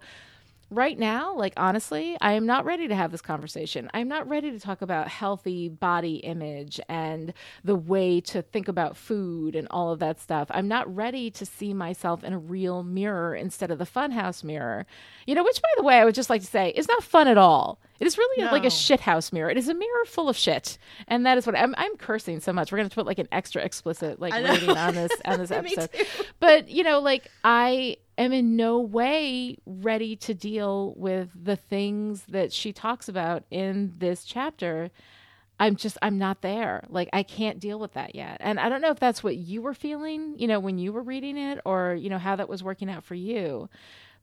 right now, like honestly, I am not ready to have this conversation. I'm not ready to talk about healthy body image and the way to think about food and all of that stuff. I'm not ready to see myself in a real mirror instead of the funhouse mirror. You know, which by the way, I would just like to say is not fun at all. It is really like a shit house mirror. It is a mirror full of shit. And that is what I'm I'm cursing so much. We're going to put like an extra explicit like rating on this on this episode but you know like i am in no way ready to deal with the things that she talks about in this chapter I'm just I'm not there. Like I can't deal with that yet. And I don't know if that's what you were feeling, you know, when you were reading it or, you know, how that was working out for you.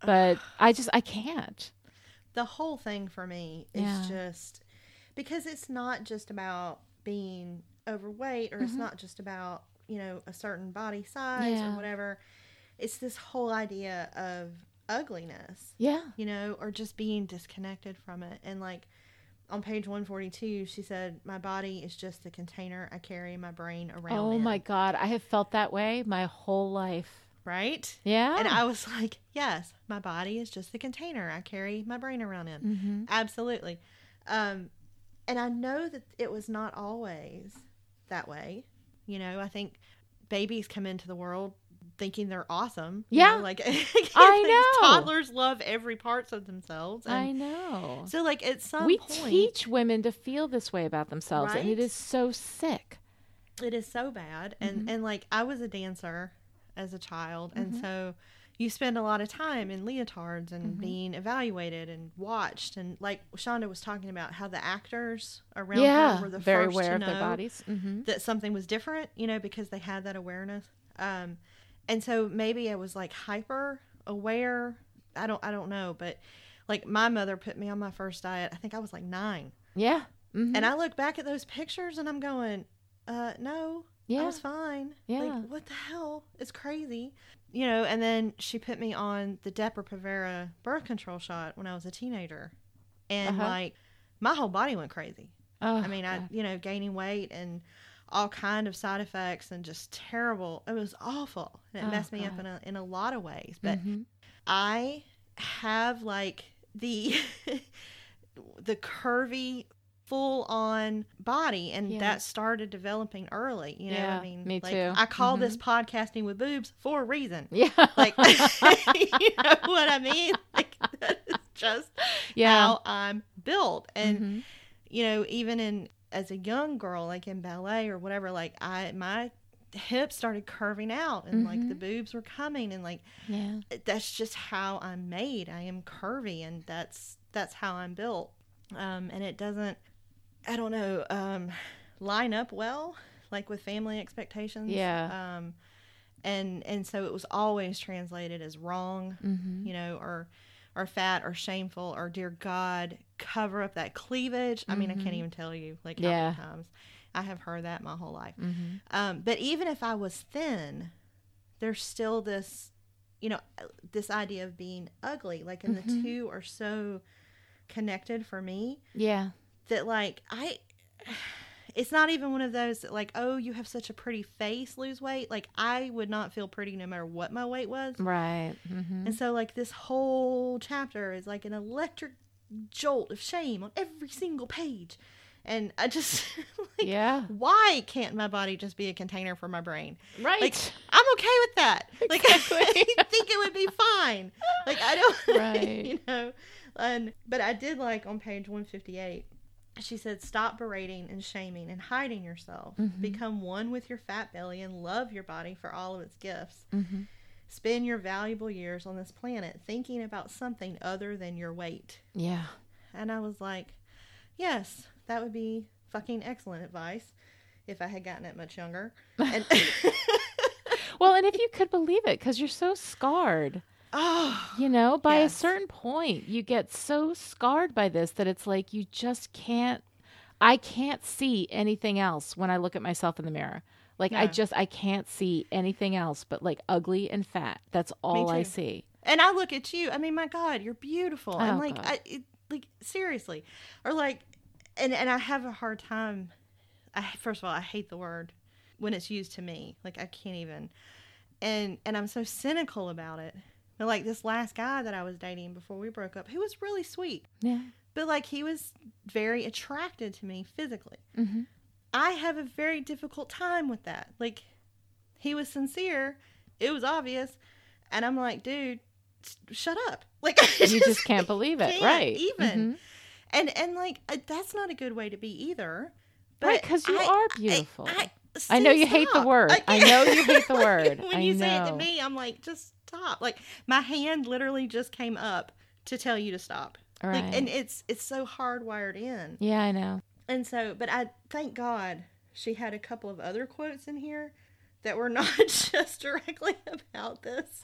But I just I can't. the whole thing for me is Yeah. just because it's not just about being overweight or it's not just about you know a certain body size Mm-hmm. Yeah. or whatever it's this whole idea of ugliness Yeah. you know or just being disconnected from it and like on page 142 she said my body is just the container i carry my brain around Oh in." my god, I have felt that way my whole life. right Yeah. and i was like yes my body is just the container i carry my brain around in Mhm. absolutely um and i know that it was not always that way you know i think babies come into the world thinking they're awesome you Yeah. know, like I know. toddlers love every parts of themselves and I know. so like at some We point teach women to feel this way about themselves and it is so sick. it is so bad and Mm-hmm. and like i was a dancer as a child and so you spend a lot of time in leotards and Mm-hmm. being evaluated and watched and like shonda was talking about how the actors around yeah. her were the very first aware to of know their bodies. hmm that something was different you know because they had that awareness um and so maybe i was like hyper aware i don't i don't know but like my mother put me on my first diet i think i was like 9 Yeah. hmm and I look back at those pictures and I'm going, uh, no, I was fine. Yeah. Like, what the hell? It's crazy. You know, and then she put me on the Depo-Provera birth control shot when I was a teenager. And Uh-huh. like, my whole body went crazy. Oh, I mean, I, God. you know, gaining weight and all kind of side effects and just terrible. It was awful. And it Oh, messed me up in a, in a lot of ways. But Mhm. I have like the the curvy full on body and Yeah. that started developing early you know Yeah, i mean me like, too. i call this podcasting with boobs for a reason Yeah. like you know what i mean like that is just yeah. how i'm built and Mhm. you know even in as a young girl like in ballet or whatever like i my hips started curving out and like Mm-hmm. the boobs were coming and like Yeah. that's just how I'm made. I am curvy, and that's that's how I'm built. Um, and it doesn't, I don't know, um, line up well, like with family expectations. Yeah. Um, and and so it was always translated as wrong, Mhm. you know, or or fat or shameful or dear God, cover up that cleavage. I mean, I can't even tell you like how Mm-hmm. Many times I have heard that my whole life. Mhm. Um, but even if I was thin, there's still this, you know, this idea of being ugly. Like, and Mm-hmm. the two are so connected for me Yeah. that, like, I, it's not even one of those that, like, oh, you have such a pretty face, lose weight. Like, I would not feel pretty no matter what my weight was. Right. hmm And so, like, this whole chapter is like an electric jolt of shame on every single page. And I just, like, Yeah. why can't my body just be a container for my brain? Right. Like I'm okay with that. Like Exactly. I think it would be fine. Like I don't Right. you know. And but I did like on page 158 she said stop berating and shaming and hiding yourself. Mm-hmm. Become one with your fat belly and love your body for all of its gifts. Mhm. Spend your valuable years on this planet thinking about something other than your weight. Yeah. And I was like, yes, that would be fucking excellent advice if I had gotten it much younger. And Well, and if you could believe it, because you're so scarred, oh, you know, by Yes. a certain point, you get so scarred by this that it's like you just can't. I can't see anything else when I look at myself in the mirror. Like I just I can't see anything else but like ugly and fat. That's all I see. and I look at you. I mean, my God, you're beautiful. and Oh, like, God. I, it, like seriously, or like, and and I have a hard time. I first of all, I hate the word when it's used to me. Like I can't even, and and I'm so cynical about it. But like this last guy that I was dating before we broke up, he was really sweet, Yeah. but like he was very attracted to me physically. Mhm. I have a very difficult time with that. Like, he was sincere. It was obvious. And I'm like, dude, shut up. Like, I You just can't believe it. can't right. Even. Mhm. And, and like, uh, that's not a good way to be either. But right, because you I- are beautiful. I, I know Steve, you hate the word. I can't- know you hate the word. when I you say it to me, I'm like, just stop. Like, my hand literally just came up to tell you to stop. Like, Right. and it's it's so hardwired in. Yeah, I know. And so, but I thank God she had a couple of other quotes in here that were not just directly about this.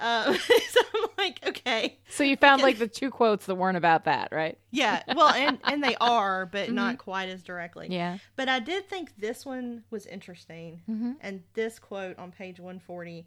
Um, so I'm like, okay, So you found like the two quotes that weren't about that, right? yeah, well, and and they are, but not quite as directly. Yeah. But I did think this one was interesting, Mm-hmm. and this quote on page 140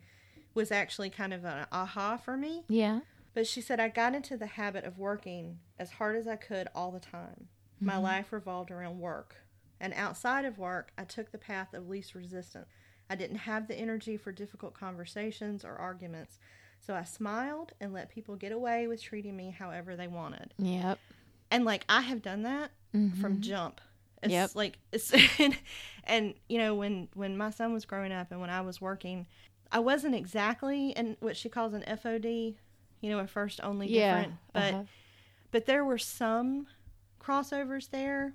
was actually kind of an aha for me. Yeah. But she said, I got into the habit of working as hard as I could all the time. My life revolved around work. And outside of work, I took the path of least resistance. I didn't have the energy for difficult conversations or arguments. So I smiled and let people get away with treating me however they wanted. Yep. And like I have done that from jump. It's Yep. like it's and, and you know when when my son was growing up and when I was working, I wasn't exactly in what she calls an FOD, you know, a first only Yeah. different, but uh-huh. but there were some crossovers there.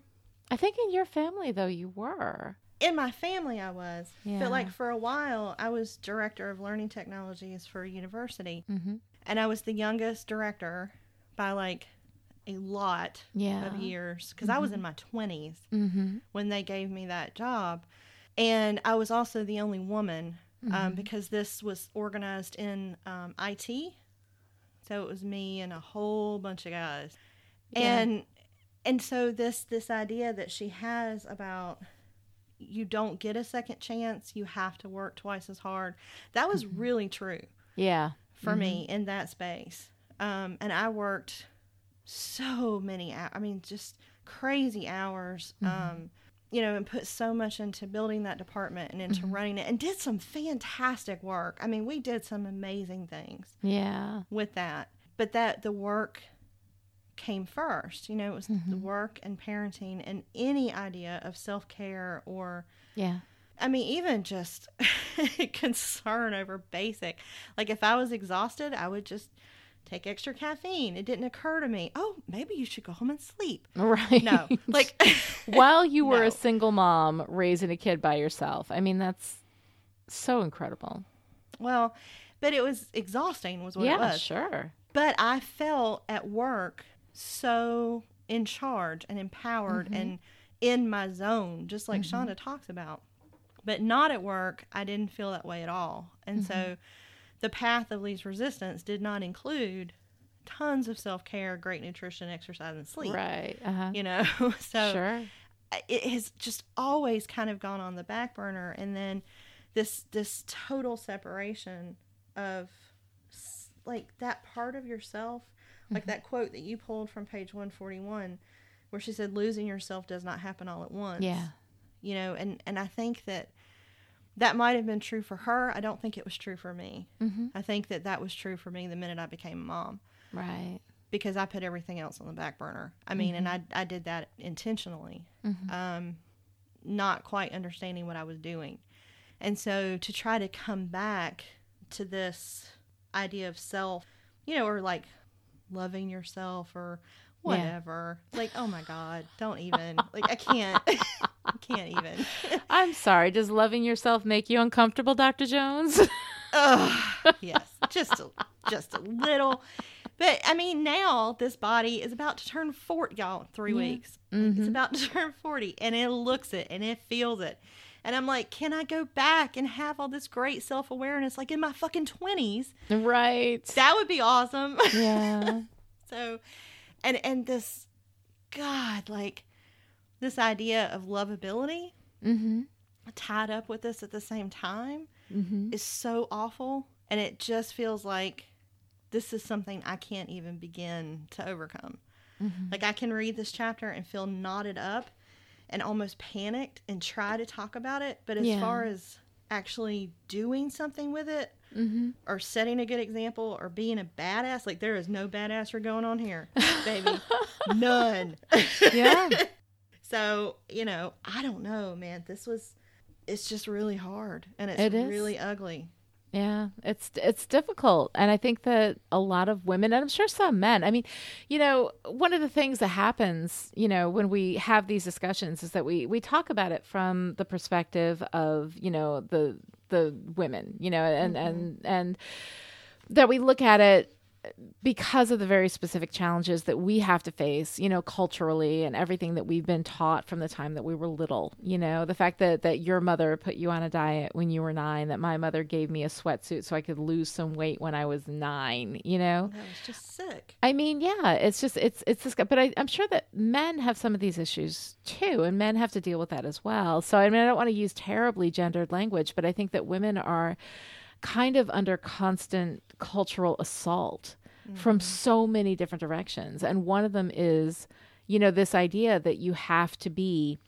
I think in your family though you were. In my family, I was, Yeah. but like for a while, I was director of learning technologies for a university, Mm-hmm. and I was the youngest director by like a lot Yeah. of years because I was in my twenties Mm-hmm. when they gave me that job. And I was also the only woman um, because this was organized in um, IT. So it was me and a whole bunch of guys. Yeah. And and so this this idea that she has about you don't get a second chance, you have to work twice as hard. That was really true Yeah. for me in that space. Um, and I worked so many hours. I mean, just crazy hours. Um, you know, and put so much into building that department and into running it, and did some fantastic work. I mean, we did some amazing things Yeah. with that. But that the work came first. You know, it was the mm-hmm. work and parenting and any idea of self care or Yeah. I mean, even just concern over basic. Like if I was exhausted, I would just take extra caffeine. It didn't occur to me, oh, maybe you should go home and sleep. Right. No, like while you were No. a single mom raising a kid by yourself. I mean, that's so incredible. well, but it was exhausting, was what it yeah, was. sure. But I felt at work so in charge and empowered Mm-hmm. and in my zone, just like Shonda talks about. But not at work, I didn't feel that way at all. And so Mm-hmm. the path of least resistance did not include tons of self care, great nutrition, exercise, and sleep. Right. Uh-huh. You know, so sure. it has just always kind of gone on the back burner and then this this total separation of like that part of yourself like Mm-hmm. that quote that you pulled from page 141 where she said losing yourself does not happen all at once Yeah. you know and and i think that that might have been true for her i don't think it was true for me Mm-hmm. i think that that was true for me the minute i became a mom Right. because I put everything else on the back burner. I mean, and I I did that intentionally, um, not quite understanding what I was doing, and so to try to come back to this idea of self, you know, or like loving yourself or whatever. Like, oh my God, don't even like I can't, I can't even. I'm sorry. Does loving yourself make you uncomfortable, Dr. Jones? Ugh, yes, just a, just a little. But I mean, now this body is about to turn forty, y'all. Three weeks. It's mm-hmm. about to turn forty, and it looks it and it feels it. And I'm like, can I go back and have all this great self awareness like in my fucking twenties? right. That would be awesome. yeah. so, and and this, God, like this idea of lovability Mm-hmm. tied up with this at the same time Mm-hmm. is so awful and it just feels like this is something I can't even begin to overcome. Mm-hmm. Like I can read this chapter and feel knotted up and almost panicked and try to talk about it, but as Yeah. far as actually doing something with it Mm-hmm. or setting a good example or being a badass, like there is no badasser going on here, baby. None. Yeah. So, you know, I don't know, man. This was it's just really hard and it's It really ugly. Yeah, it's it's difficult, and I think that a lot of women, and I'm sure some men. I mean, you know, one of the things that happens, you know, when we have these discussions is that we we talk about it from the perspective of you know the the women, you know, and mm-hmm. and and that we look at it because of the very specific challenges that we have to face, you know, culturally and everything that we've been taught from the time that we were little, you know, the fact that that your mother put you on a diet when you were 9, that my mother gave me a sweatsuit so I could lose some weight when I was 9, you know. That was just sick. I mean, yeah, it's just it's it's this but I, I'm sure that men have some of these issues too, and men have to deal with that as well. So I mean, I don't want to use terribly gendered language, but I think that women are kind of under constant cultural assault from mm-hmm. so many different directions, and one of them is, you know, this idea that you have to be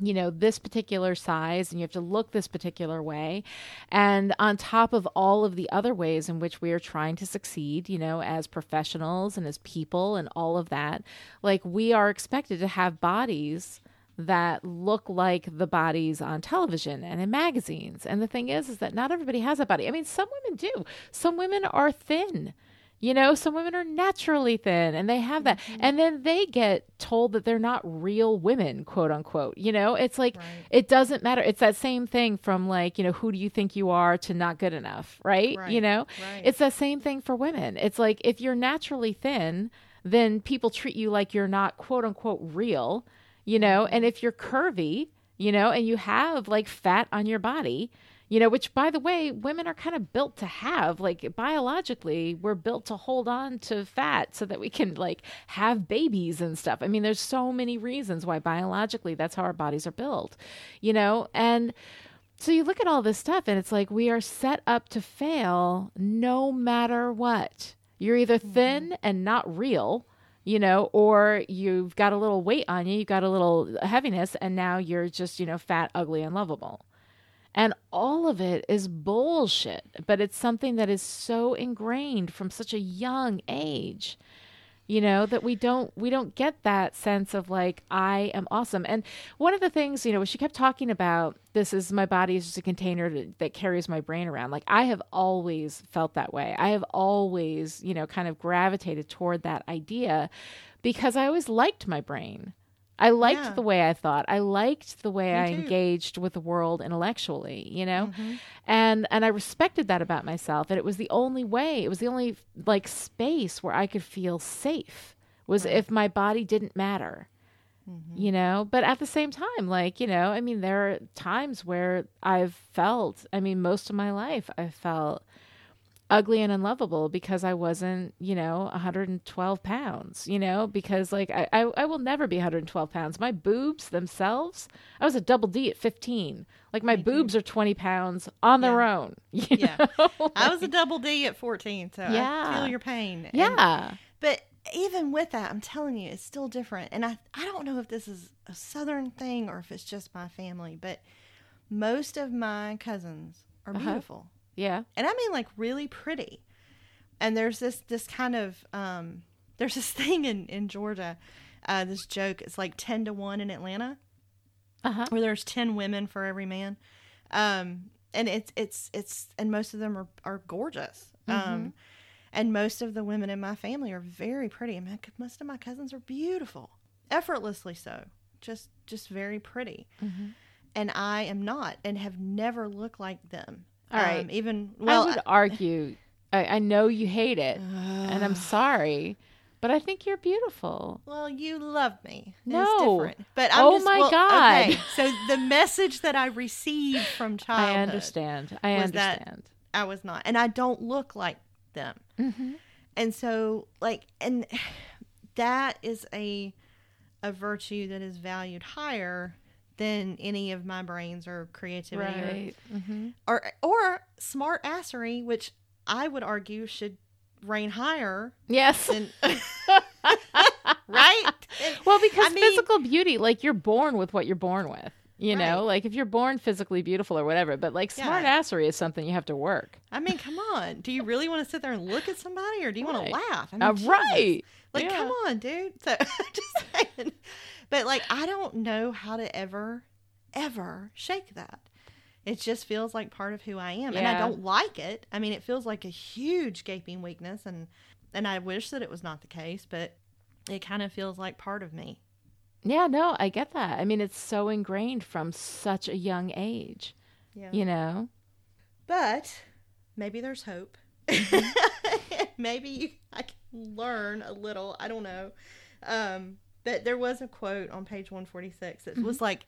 you know, this particular size and you have to look this particular way. And on top of all of the other ways in which we are trying to succeed, you know, as professionals and as people and all of that, like we are expected to have bodies that look like the bodies on television and in magazines. And the thing is is that not everybody has a body. I mean, some women do. Some women are thin. You know, some women are naturally thin and they have that. Mm-hmm. And then they get told that they're not real women, quote unquote. You know, it's like, it doesn't matter. It's that same thing from like, you know, who do you think you are to not good enough, right? You know, right. it's the same thing for women. It's like, if you're naturally thin, then people treat you like you're not, quote unquote, real, you know, mm-hmm. and if you're curvy, you know, and you have like fat on your body, you know, which by the way, women are kind of built to have. Like biologically, we're built to hold on to fat so that we can like have babies and stuff. I mean, there's so many reasons why biologically that's how our bodies are built, you know, and so you look at all this stuff and it's like we are set up to fail no matter what. You're either mm-hmm. thin and not real, you know, or you've got a little weight on you, you've got a little heaviness, and now you're just, you know, fat, ugly, and lovable. And all of it is bullshit, but it's something that is so ingrained from such a young age you know that we don't we don't get that sense of like i am awesome. And one of the things you know she kept talking about this is my body is just a container to, that carries my brain around. Like i have always felt that way. I have always you know kind of gravitated toward that idea because i always liked my brain i liked Yeah. the way i thought i liked the way i too. Mm-hmm. engaged with the world intellectually you know and and i respected that about myself and it was the only way it was the only like space where i could feel safe was if my body didn't matter Mm-hmm. you know but at the same time like you know i mean there are times where i've felt i mean most of my life i felt ugly and unlovable because I wasn't, you know, 112 pounds, you know, because like I, I, I will never be 112 pounds. My boobs themselves, I was a double D at 15. Like my boobs are 20 pounds on their own. Yeah. know? I was a double D at 14, so I Yeah. feel your pain. And- yeah. but even with that, I'm telling you, it's still different. And I, I don't know if this is a Southern thing or if it's just my family, but most of my cousins are Uh-huh. Yeah. and I mean like really pretty. And there's this this kind of um, there's this thing in in Georgia, uh, this joke. It's like ten to one in Atlanta, Uh-huh. where there's ten women for every man, um, and it's it's it's and most of them are are gorgeous. Um, and most of the women in my family are very pretty. I mean, most of my cousins are beautiful, effortlessly so. Just just very pretty. And I am not, and have never looked like them. All right. Um, even well, I would argue, I, I know you hate it, and I'm sorry, but I think you're beautiful. Well, you love me. It's No. different. But I'm Oh just, my well, God. Okay, so the message that I received from childhood, I understand. I understand. I was not, and I don't look like them. Mm-hmm. And so, like, and that is a a virtue that is valued higher than any of my brains or creativity Right. Mm-hmm. or, or or smart assery, which I would argue should reign higher Yes. than right. Well, because I mean- physical beauty, like you're born with what you're born with. You know, like if you're born physically beautiful or whatever, but like Yeah. smart assery is something you have to work. I mean, come on. Do you really want to sit there and look at somebody, or do you want to laugh? I mean, Uh, right. Like, Yeah. come on, dude. So, just saying. But like, I don't know how to ever, ever shake that. It just feels like part of who I am, and I don't like it. I mean, it feels like a huge gaping weakness, and and I wish that it was not the case, but it kind of feels like part of me. Yeah, no, I get that. I mean, it's so ingrained from such a young age, Yeah. you know? But maybe there's hope. maybe you, I can learn a little. I don't know. Um, but there was a quote on page 146 that was like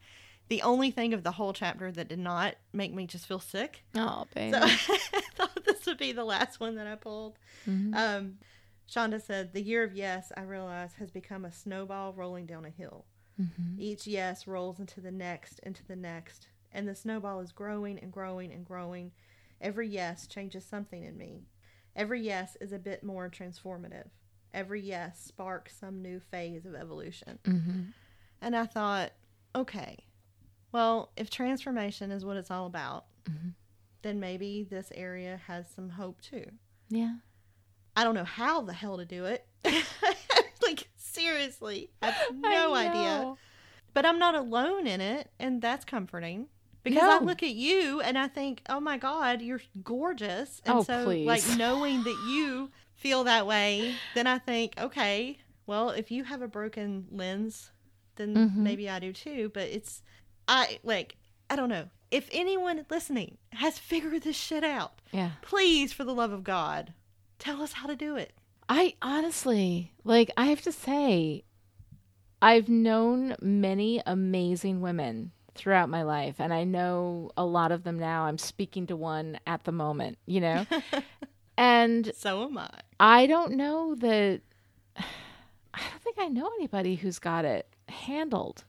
the only thing of the whole chapter that did not make me just feel sick. Oh, baby. So I thought this would be the last one that I pulled. Mhm. Um, Shonda said, The year of yes, I realize, has become a snowball rolling down a hill. Mhm. Each yes rolls into the next, into the next, and the snowball is growing and growing and growing. Every yes changes something in me. Every yes is a bit more transformative. Every yes sparks some new phase of evolution. Mhm. And I thought, okay, well, if transformation is what it's all about, Mhm. then maybe this area has some hope too. Yeah. I don't know how the hell to do it. like, seriously, I have no I idea. But I'm not alone in it, and that's comforting. Because I look at you and I think, oh my God, you're gorgeous. And Oh, so, please. like, knowing that you feel that way, then I think, okay, well, if you have a broken lens, then Mhm. maybe I do too. But it's, I like, I don't know. If anyone listening has figured this shit out, Yeah. please, for the love of God, tell us how to do it. I honestly, like, I have to say, I've known many amazing women throughout my life, and I know a lot of them now. I'm speaking to one at the moment, you know? and So am I. I don't know that, I don't think I know anybody who's got it handled,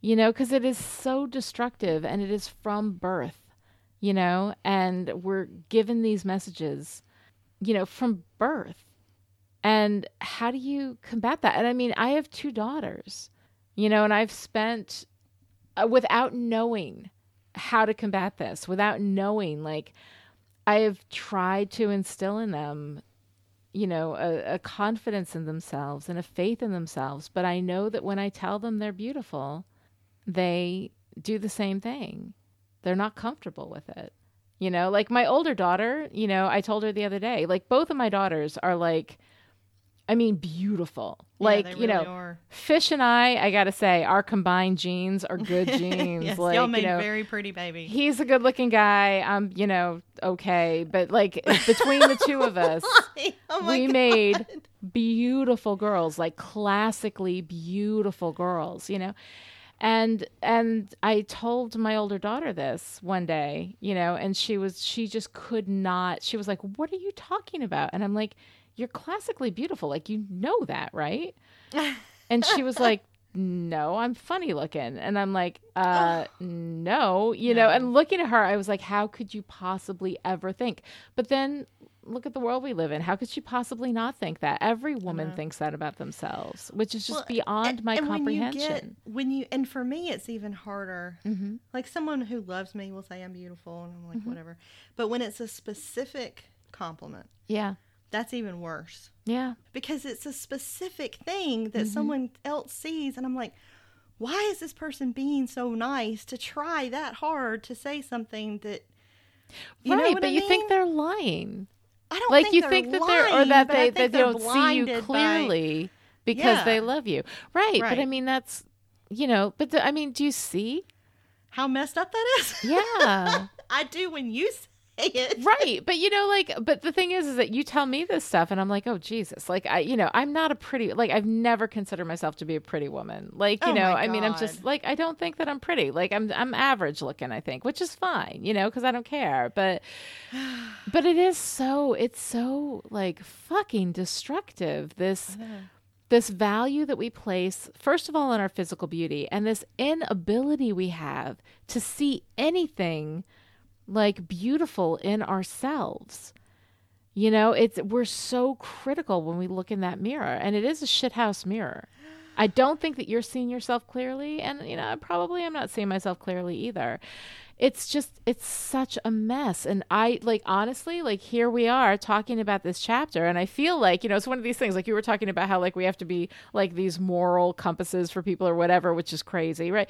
you know, because it is so destructive and it is from birth, you know, and we're given these messages, you know, from birth. And how do you combat that? And I mean, I have two daughters, you know, and I've spent uh, without knowing how to combat this, without knowing, like, I have tried to instill in them, you know, a, a confidence in themselves and a faith in themselves. But I know that when I tell them they're beautiful, they do the same thing. They're not comfortable with it. You know, like my older daughter, you know, I told her the other day, like both of my daughters are like, I mean, beautiful. Yeah, like, they you know, are. Fish and I, I got to say, our combined genes are good genes. yes, like, y'all you know, very pretty baby. he's a good looking guy. I'm, you know, okay. But like between the two of us, oh we God. made beautiful girls, like classically beautiful girls, you know. And and I told my older daughter this one day, you know, and she was she just could not. She was like, "What are you talking about?" And I'm like, "You're classically beautiful. Like you know that, right?" And she was like, "No, I'm funny looking." And I'm like, "Uh, no, you know." And looking at her, I was like, "How could you possibly ever think?" But then look at the world we live in. How could she possibly not think that? Every woman thinks that about themselves, which is just Well, beyond and- my and comprehension. When you, get, when you and for me, it's even harder. Mhm. Like someone who loves me will say I'm beautiful, and I'm Mm-hmm. like whatever. But when it's a specific compliment, Yeah. That's even worse Yeah. because it's a specific thing Mm-hmm. that someone else sees, and I'm like. Why is this person being so nice to try that hard to say something that you right, but I you think they're lying. I don't Like think you think that they're or that they that they don't see you blinded by- clearly because Yeah. they love you. Right, but I mean that's you know, but the, I mean, do you see? how messed up that is. Yeah. I do when you say it. right but you know like but the thing is is that you tell me this stuff and i'm like oh jesus. Like i you know i'm not a pretty like i've never considered myself to be a pretty woman. Like you Oh know i mean i'm just like i don't think that i'm pretty. Like i'm i'm average looking i think which is fine you know because i don't care. But but it is so it's so like fucking destructive this this value that we place first of all on our physical beauty and this inability we have to see anything like beautiful in ourselves. You know it's we're so critical when we look in that mirror and it is a shithouse mirror. I don't think that you're seeing yourself clearly and you know probably i'm not seeing myself clearly either. It's just it's such a mess and i like honestly like here we are talking about this chapter and i feel like you know it's one of these things like you were talking about how like we have to be like these moral compasses for people or whatever which is crazy right?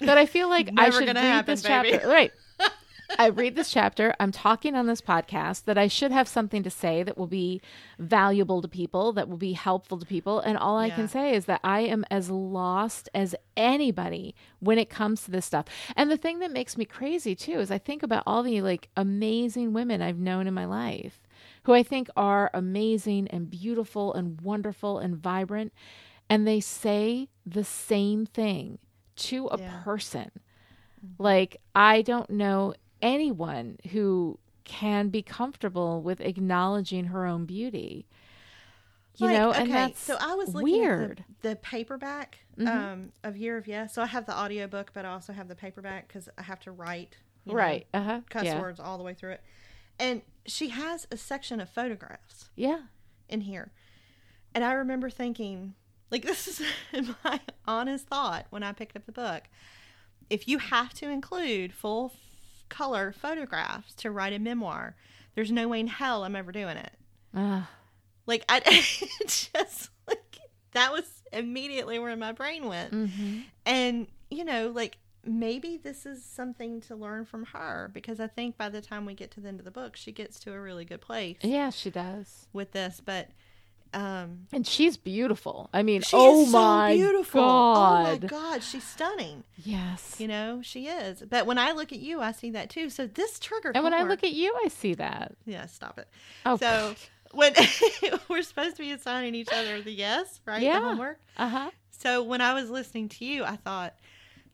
But i feel like i should read happen, this baby. chapter right I read this chapter. I'm talking on this podcast that I should have something to say that will be valuable to people, that will be helpful to people. And all I Yeah. can say is that I am as lost as anybody when it comes to this stuff. And the thing that makes me crazy too is I think about all the like amazing women I've known in my life who I think are amazing and beautiful and wonderful and vibrant, and they say the same thing to a Yeah. person. Mm-hmm. Like, I don't know anyone who can be comfortable with acknowledging her own beauty. You Like, know, and that's so I was looking weird. at the, the paperback Mhm. um, of Year of Yes. So I have the audiobook, but I also have the paperback because I have to write know, right. Uh huh. cuss Yeah. words all the way through it. And she has a section of photographs Yeah. in here, and I remember thinking, like, this is my honest thought when I picked up the book. If you have to include full color photographs to write a memoir, there's no way in hell I'm ever doing it. Ah. Like I just like that was immediately where my brain went. hmm And you know, like maybe this is something to learn from her because I think by the time we get to the end of the book, she gets to a really good place Yeah, she does. with this. But um And she's beautiful. I mean, she oh is so my beautiful. god. Oh my god, she's stunning. Yes. You know, she is. But when I look at you, I see that too. So this triggered and when I look at you, I see that. Yeah, stop it. Oh, So when we're supposed to be assigning each other the yes, right? Yeah. The homework. uh huh. So when I was listening to you, I thought,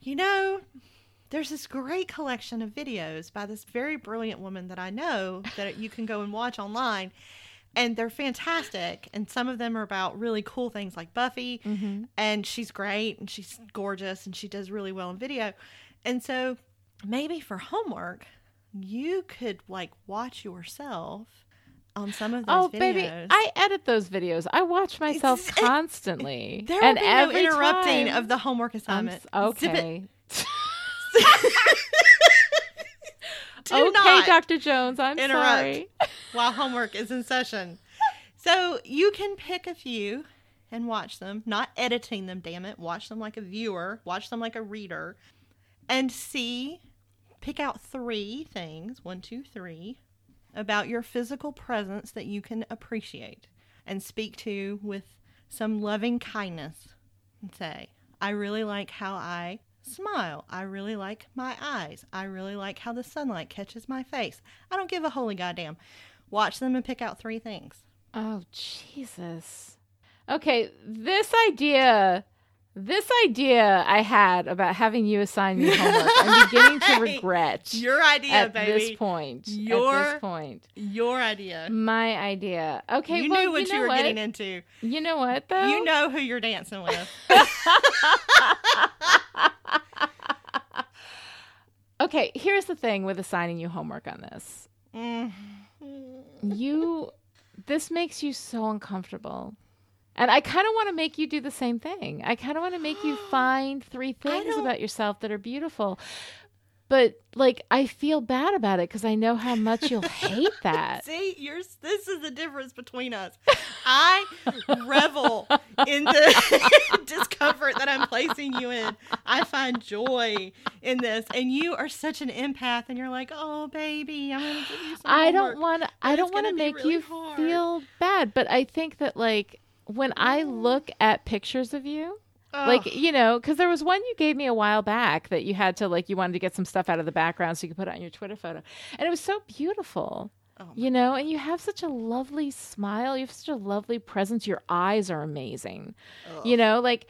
you know, there's this great collection of videos by this very brilliant woman that I know that you can go and watch online. And they're fantastic. And some of them are about really cool things like Buffy. Mm-hmm. And she's great and she's gorgeous and she does really well in video. And so maybe for homework, you could like watch yourself on some of those Oh, videos. baby, I edit those videos. I watch myself It's- it- constantly. there will and be no interrupting time, of the homework assignment. okay. Do okay, not Dr. Jones, I'm interrupt. sorry. While homework is in session. So you can pick a few and watch them, not editing them, damn it. Watch them like a viewer, watch them like a reader, and see, pick out three things one, two, three about your physical presence that you can appreciate and speak to with some loving kindness and say, I really like how I smile. I really like my eyes. I really like how the sunlight catches my face. I don't give a holy goddamn. Watch them and pick out three things. Oh, Jesus. Okay, this idea, this idea I had about having you assign me homework, I'm beginning to regret Your idea, at baby. this point. at Your- this point. Your idea. My idea. Okay, you well, knew what you, you, were what? getting into. You know what, though? You know who you're dancing with. Okay, here's the thing with assigning you homework on this. Mm. You, this makes you so uncomfortable. And I kind of want to make you do the same thing. I kind of want to make you find three things about yourself that are beautiful. But like, I feel bad about it because I know how much you'll hate that. See, you're this is the difference between us. I revel in the discomfort that I'm placing you in. I find joy in this, and you are such an empath, and you're like, "Oh, baby, I'm gonna give you some." I don't want to. I don't want to make really you hard. feel bad. But I think that like when I oh. look at pictures of you, Oh, like you know because there was one you gave me a while back that you had to like you wanted to get some stuff out of the background so you could put it on your twitter photo. And it was so beautiful Oh you know and you have such a lovely smile. You have such a lovely presence. Your eyes are amazing you know like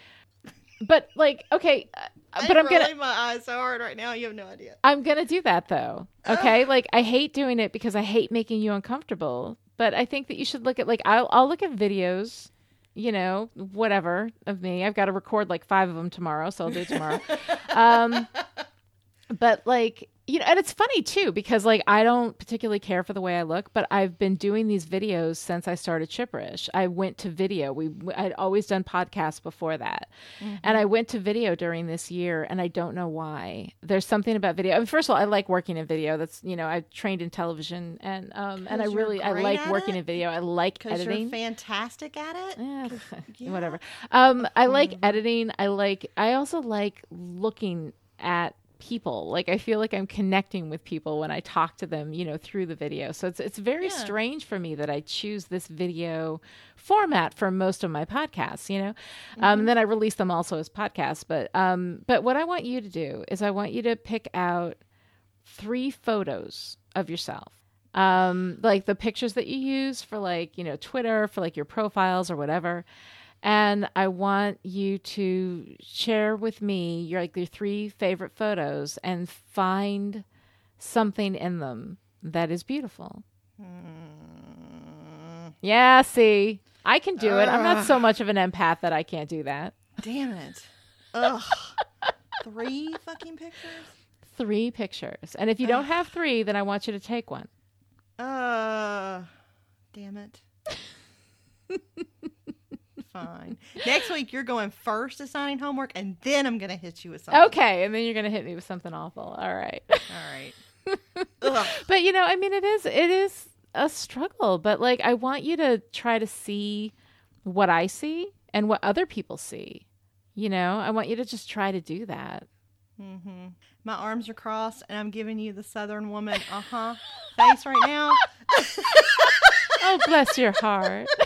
but like okay uh, but i'm gonna my eyes so hard right now. You have no idea. i'm gonna do that though okay? Like i hate doing it because i hate making you uncomfortable but i think that you should look at like i'll, I'll look at videos you know, whatever of me. I've got to record like five of them tomorrow, so I'll do tomorrow. um, but like, you know, and it's funny too because like I don't particularly care for the way I look, but I've been doing these videos since I started Chipperish. I went to video. We I'd always done podcasts before that, and I went to video during this year, and I don't know why. There's something about video. I mean, first of all, I like working in video. That's you know, I trained in television, and um, and I really I like working it? in video. I like editing. you're fantastic at it. Yeah, yeah. whatever. Um, I like Mm-hmm. editing. I like. I also like looking at people. Like I feel like I'm connecting with people when I talk to them, you know, through the video. So it's it's very Yeah. strange for me that I choose this video format for most of my podcasts. You know, um, Mm-hmm. and then I release them also as podcasts. But um, but what I want you to do is I want you to pick out three photos of yourself um, like the pictures that you use for like you know Twitter for like your profiles or whatever. And I want you to share with me your like your three favorite photos and find something in them that is beautiful. Yeah, see, I can do it. I'm not so much of an empath that I can't do that. Damn it. Ugh. Three fucking pictures? Three pictures. And if you don't have three, then I want you to take one. Uh, damn it. Fine. Next week, you're going first assigning homework, and then I'm going to hit you with something. Okay, and then you're gonna hit me with something awful. All right. All right. But you know, I mean it is it is a struggle, but like I want you to try to see what I see and what other people see. You know, I want you to just try to do that. Mm-hmm. My arms are crossed, and I'm giving you the Southern woman, uh huh, face right now. Oh, bless your heart.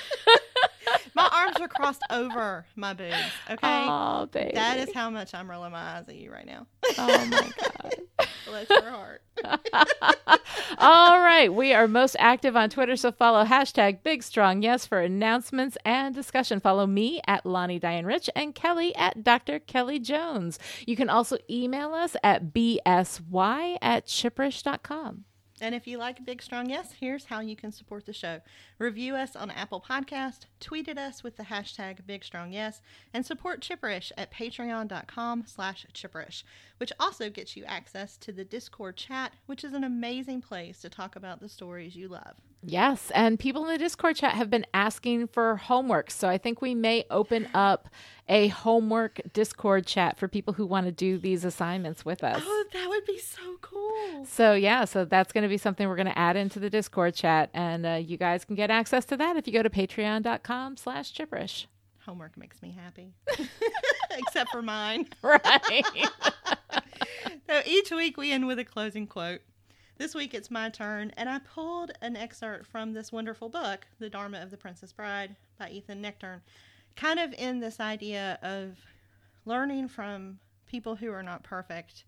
Arms are crossed over my boobs. Okay, Oh, baby. that is how much I'm rolling my eyes at you right now. Oh my god. Bless your heart. All right. We are most active on Twitter, so follow hashtag Big Strong Yes for announcements and discussion. Follow me at Lani Diane Rich and Kelly at Dr. Kelly Jones. You can also email us at bsy at chipperish.com. And if you like Big Strong Yes, here's how you can support the show. Review us on Apple Podcast, tweet at us with the hashtag Big Strong Yes, and support Chipperish at patreon.com slash chipperish, which also gets you access to the Discord chat, which is an amazing place to talk about the stories you love. Yes, and people in the Discord chat have been asking for homework, so I think we may open up a homework Discord chat for people who want to do these assignments with us. Oh, that would be so cool. So yeah, so that's going to be something we're going to add into the Discord chat, and uh, you guys can get access to that if you go to patreon.com/slash chipperish. Homework makes me happy, except for mine. Right. So each week we end with a closing quote. This week it's my turn, and I pulled an excerpt from this wonderful book, The Dharma of the Princess Bride by Ethan Nichtern, kind of in this idea of learning from people who are not perfect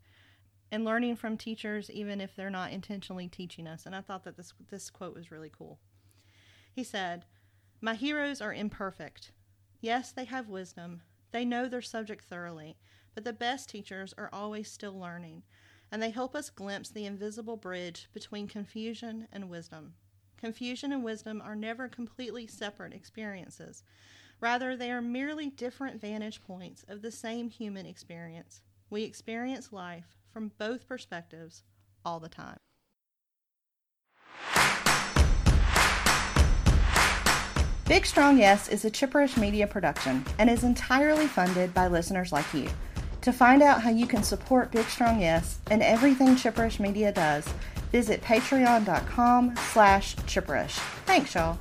and learning from teachers even if they're not intentionally teaching us. And I thought that this this quote was really cool. He said, "My heroes are imperfect. Yes, they have wisdom. They know their subject thoroughly, but the best teachers are always still learning, and they help us glimpse the invisible bridge between confusion and wisdom. Confusion and wisdom are never completely separate experiences. Rather, they are merely different vantage points of the same human experience. We experience life from both perspectives all the time. Big Strong Yes is a Chipperish media production and is entirely funded by listeners like you. To find out how you can support Big Strong Yes and everything Chipperish Media does, visit patreon.com slash chipperish. Thanks, y'all.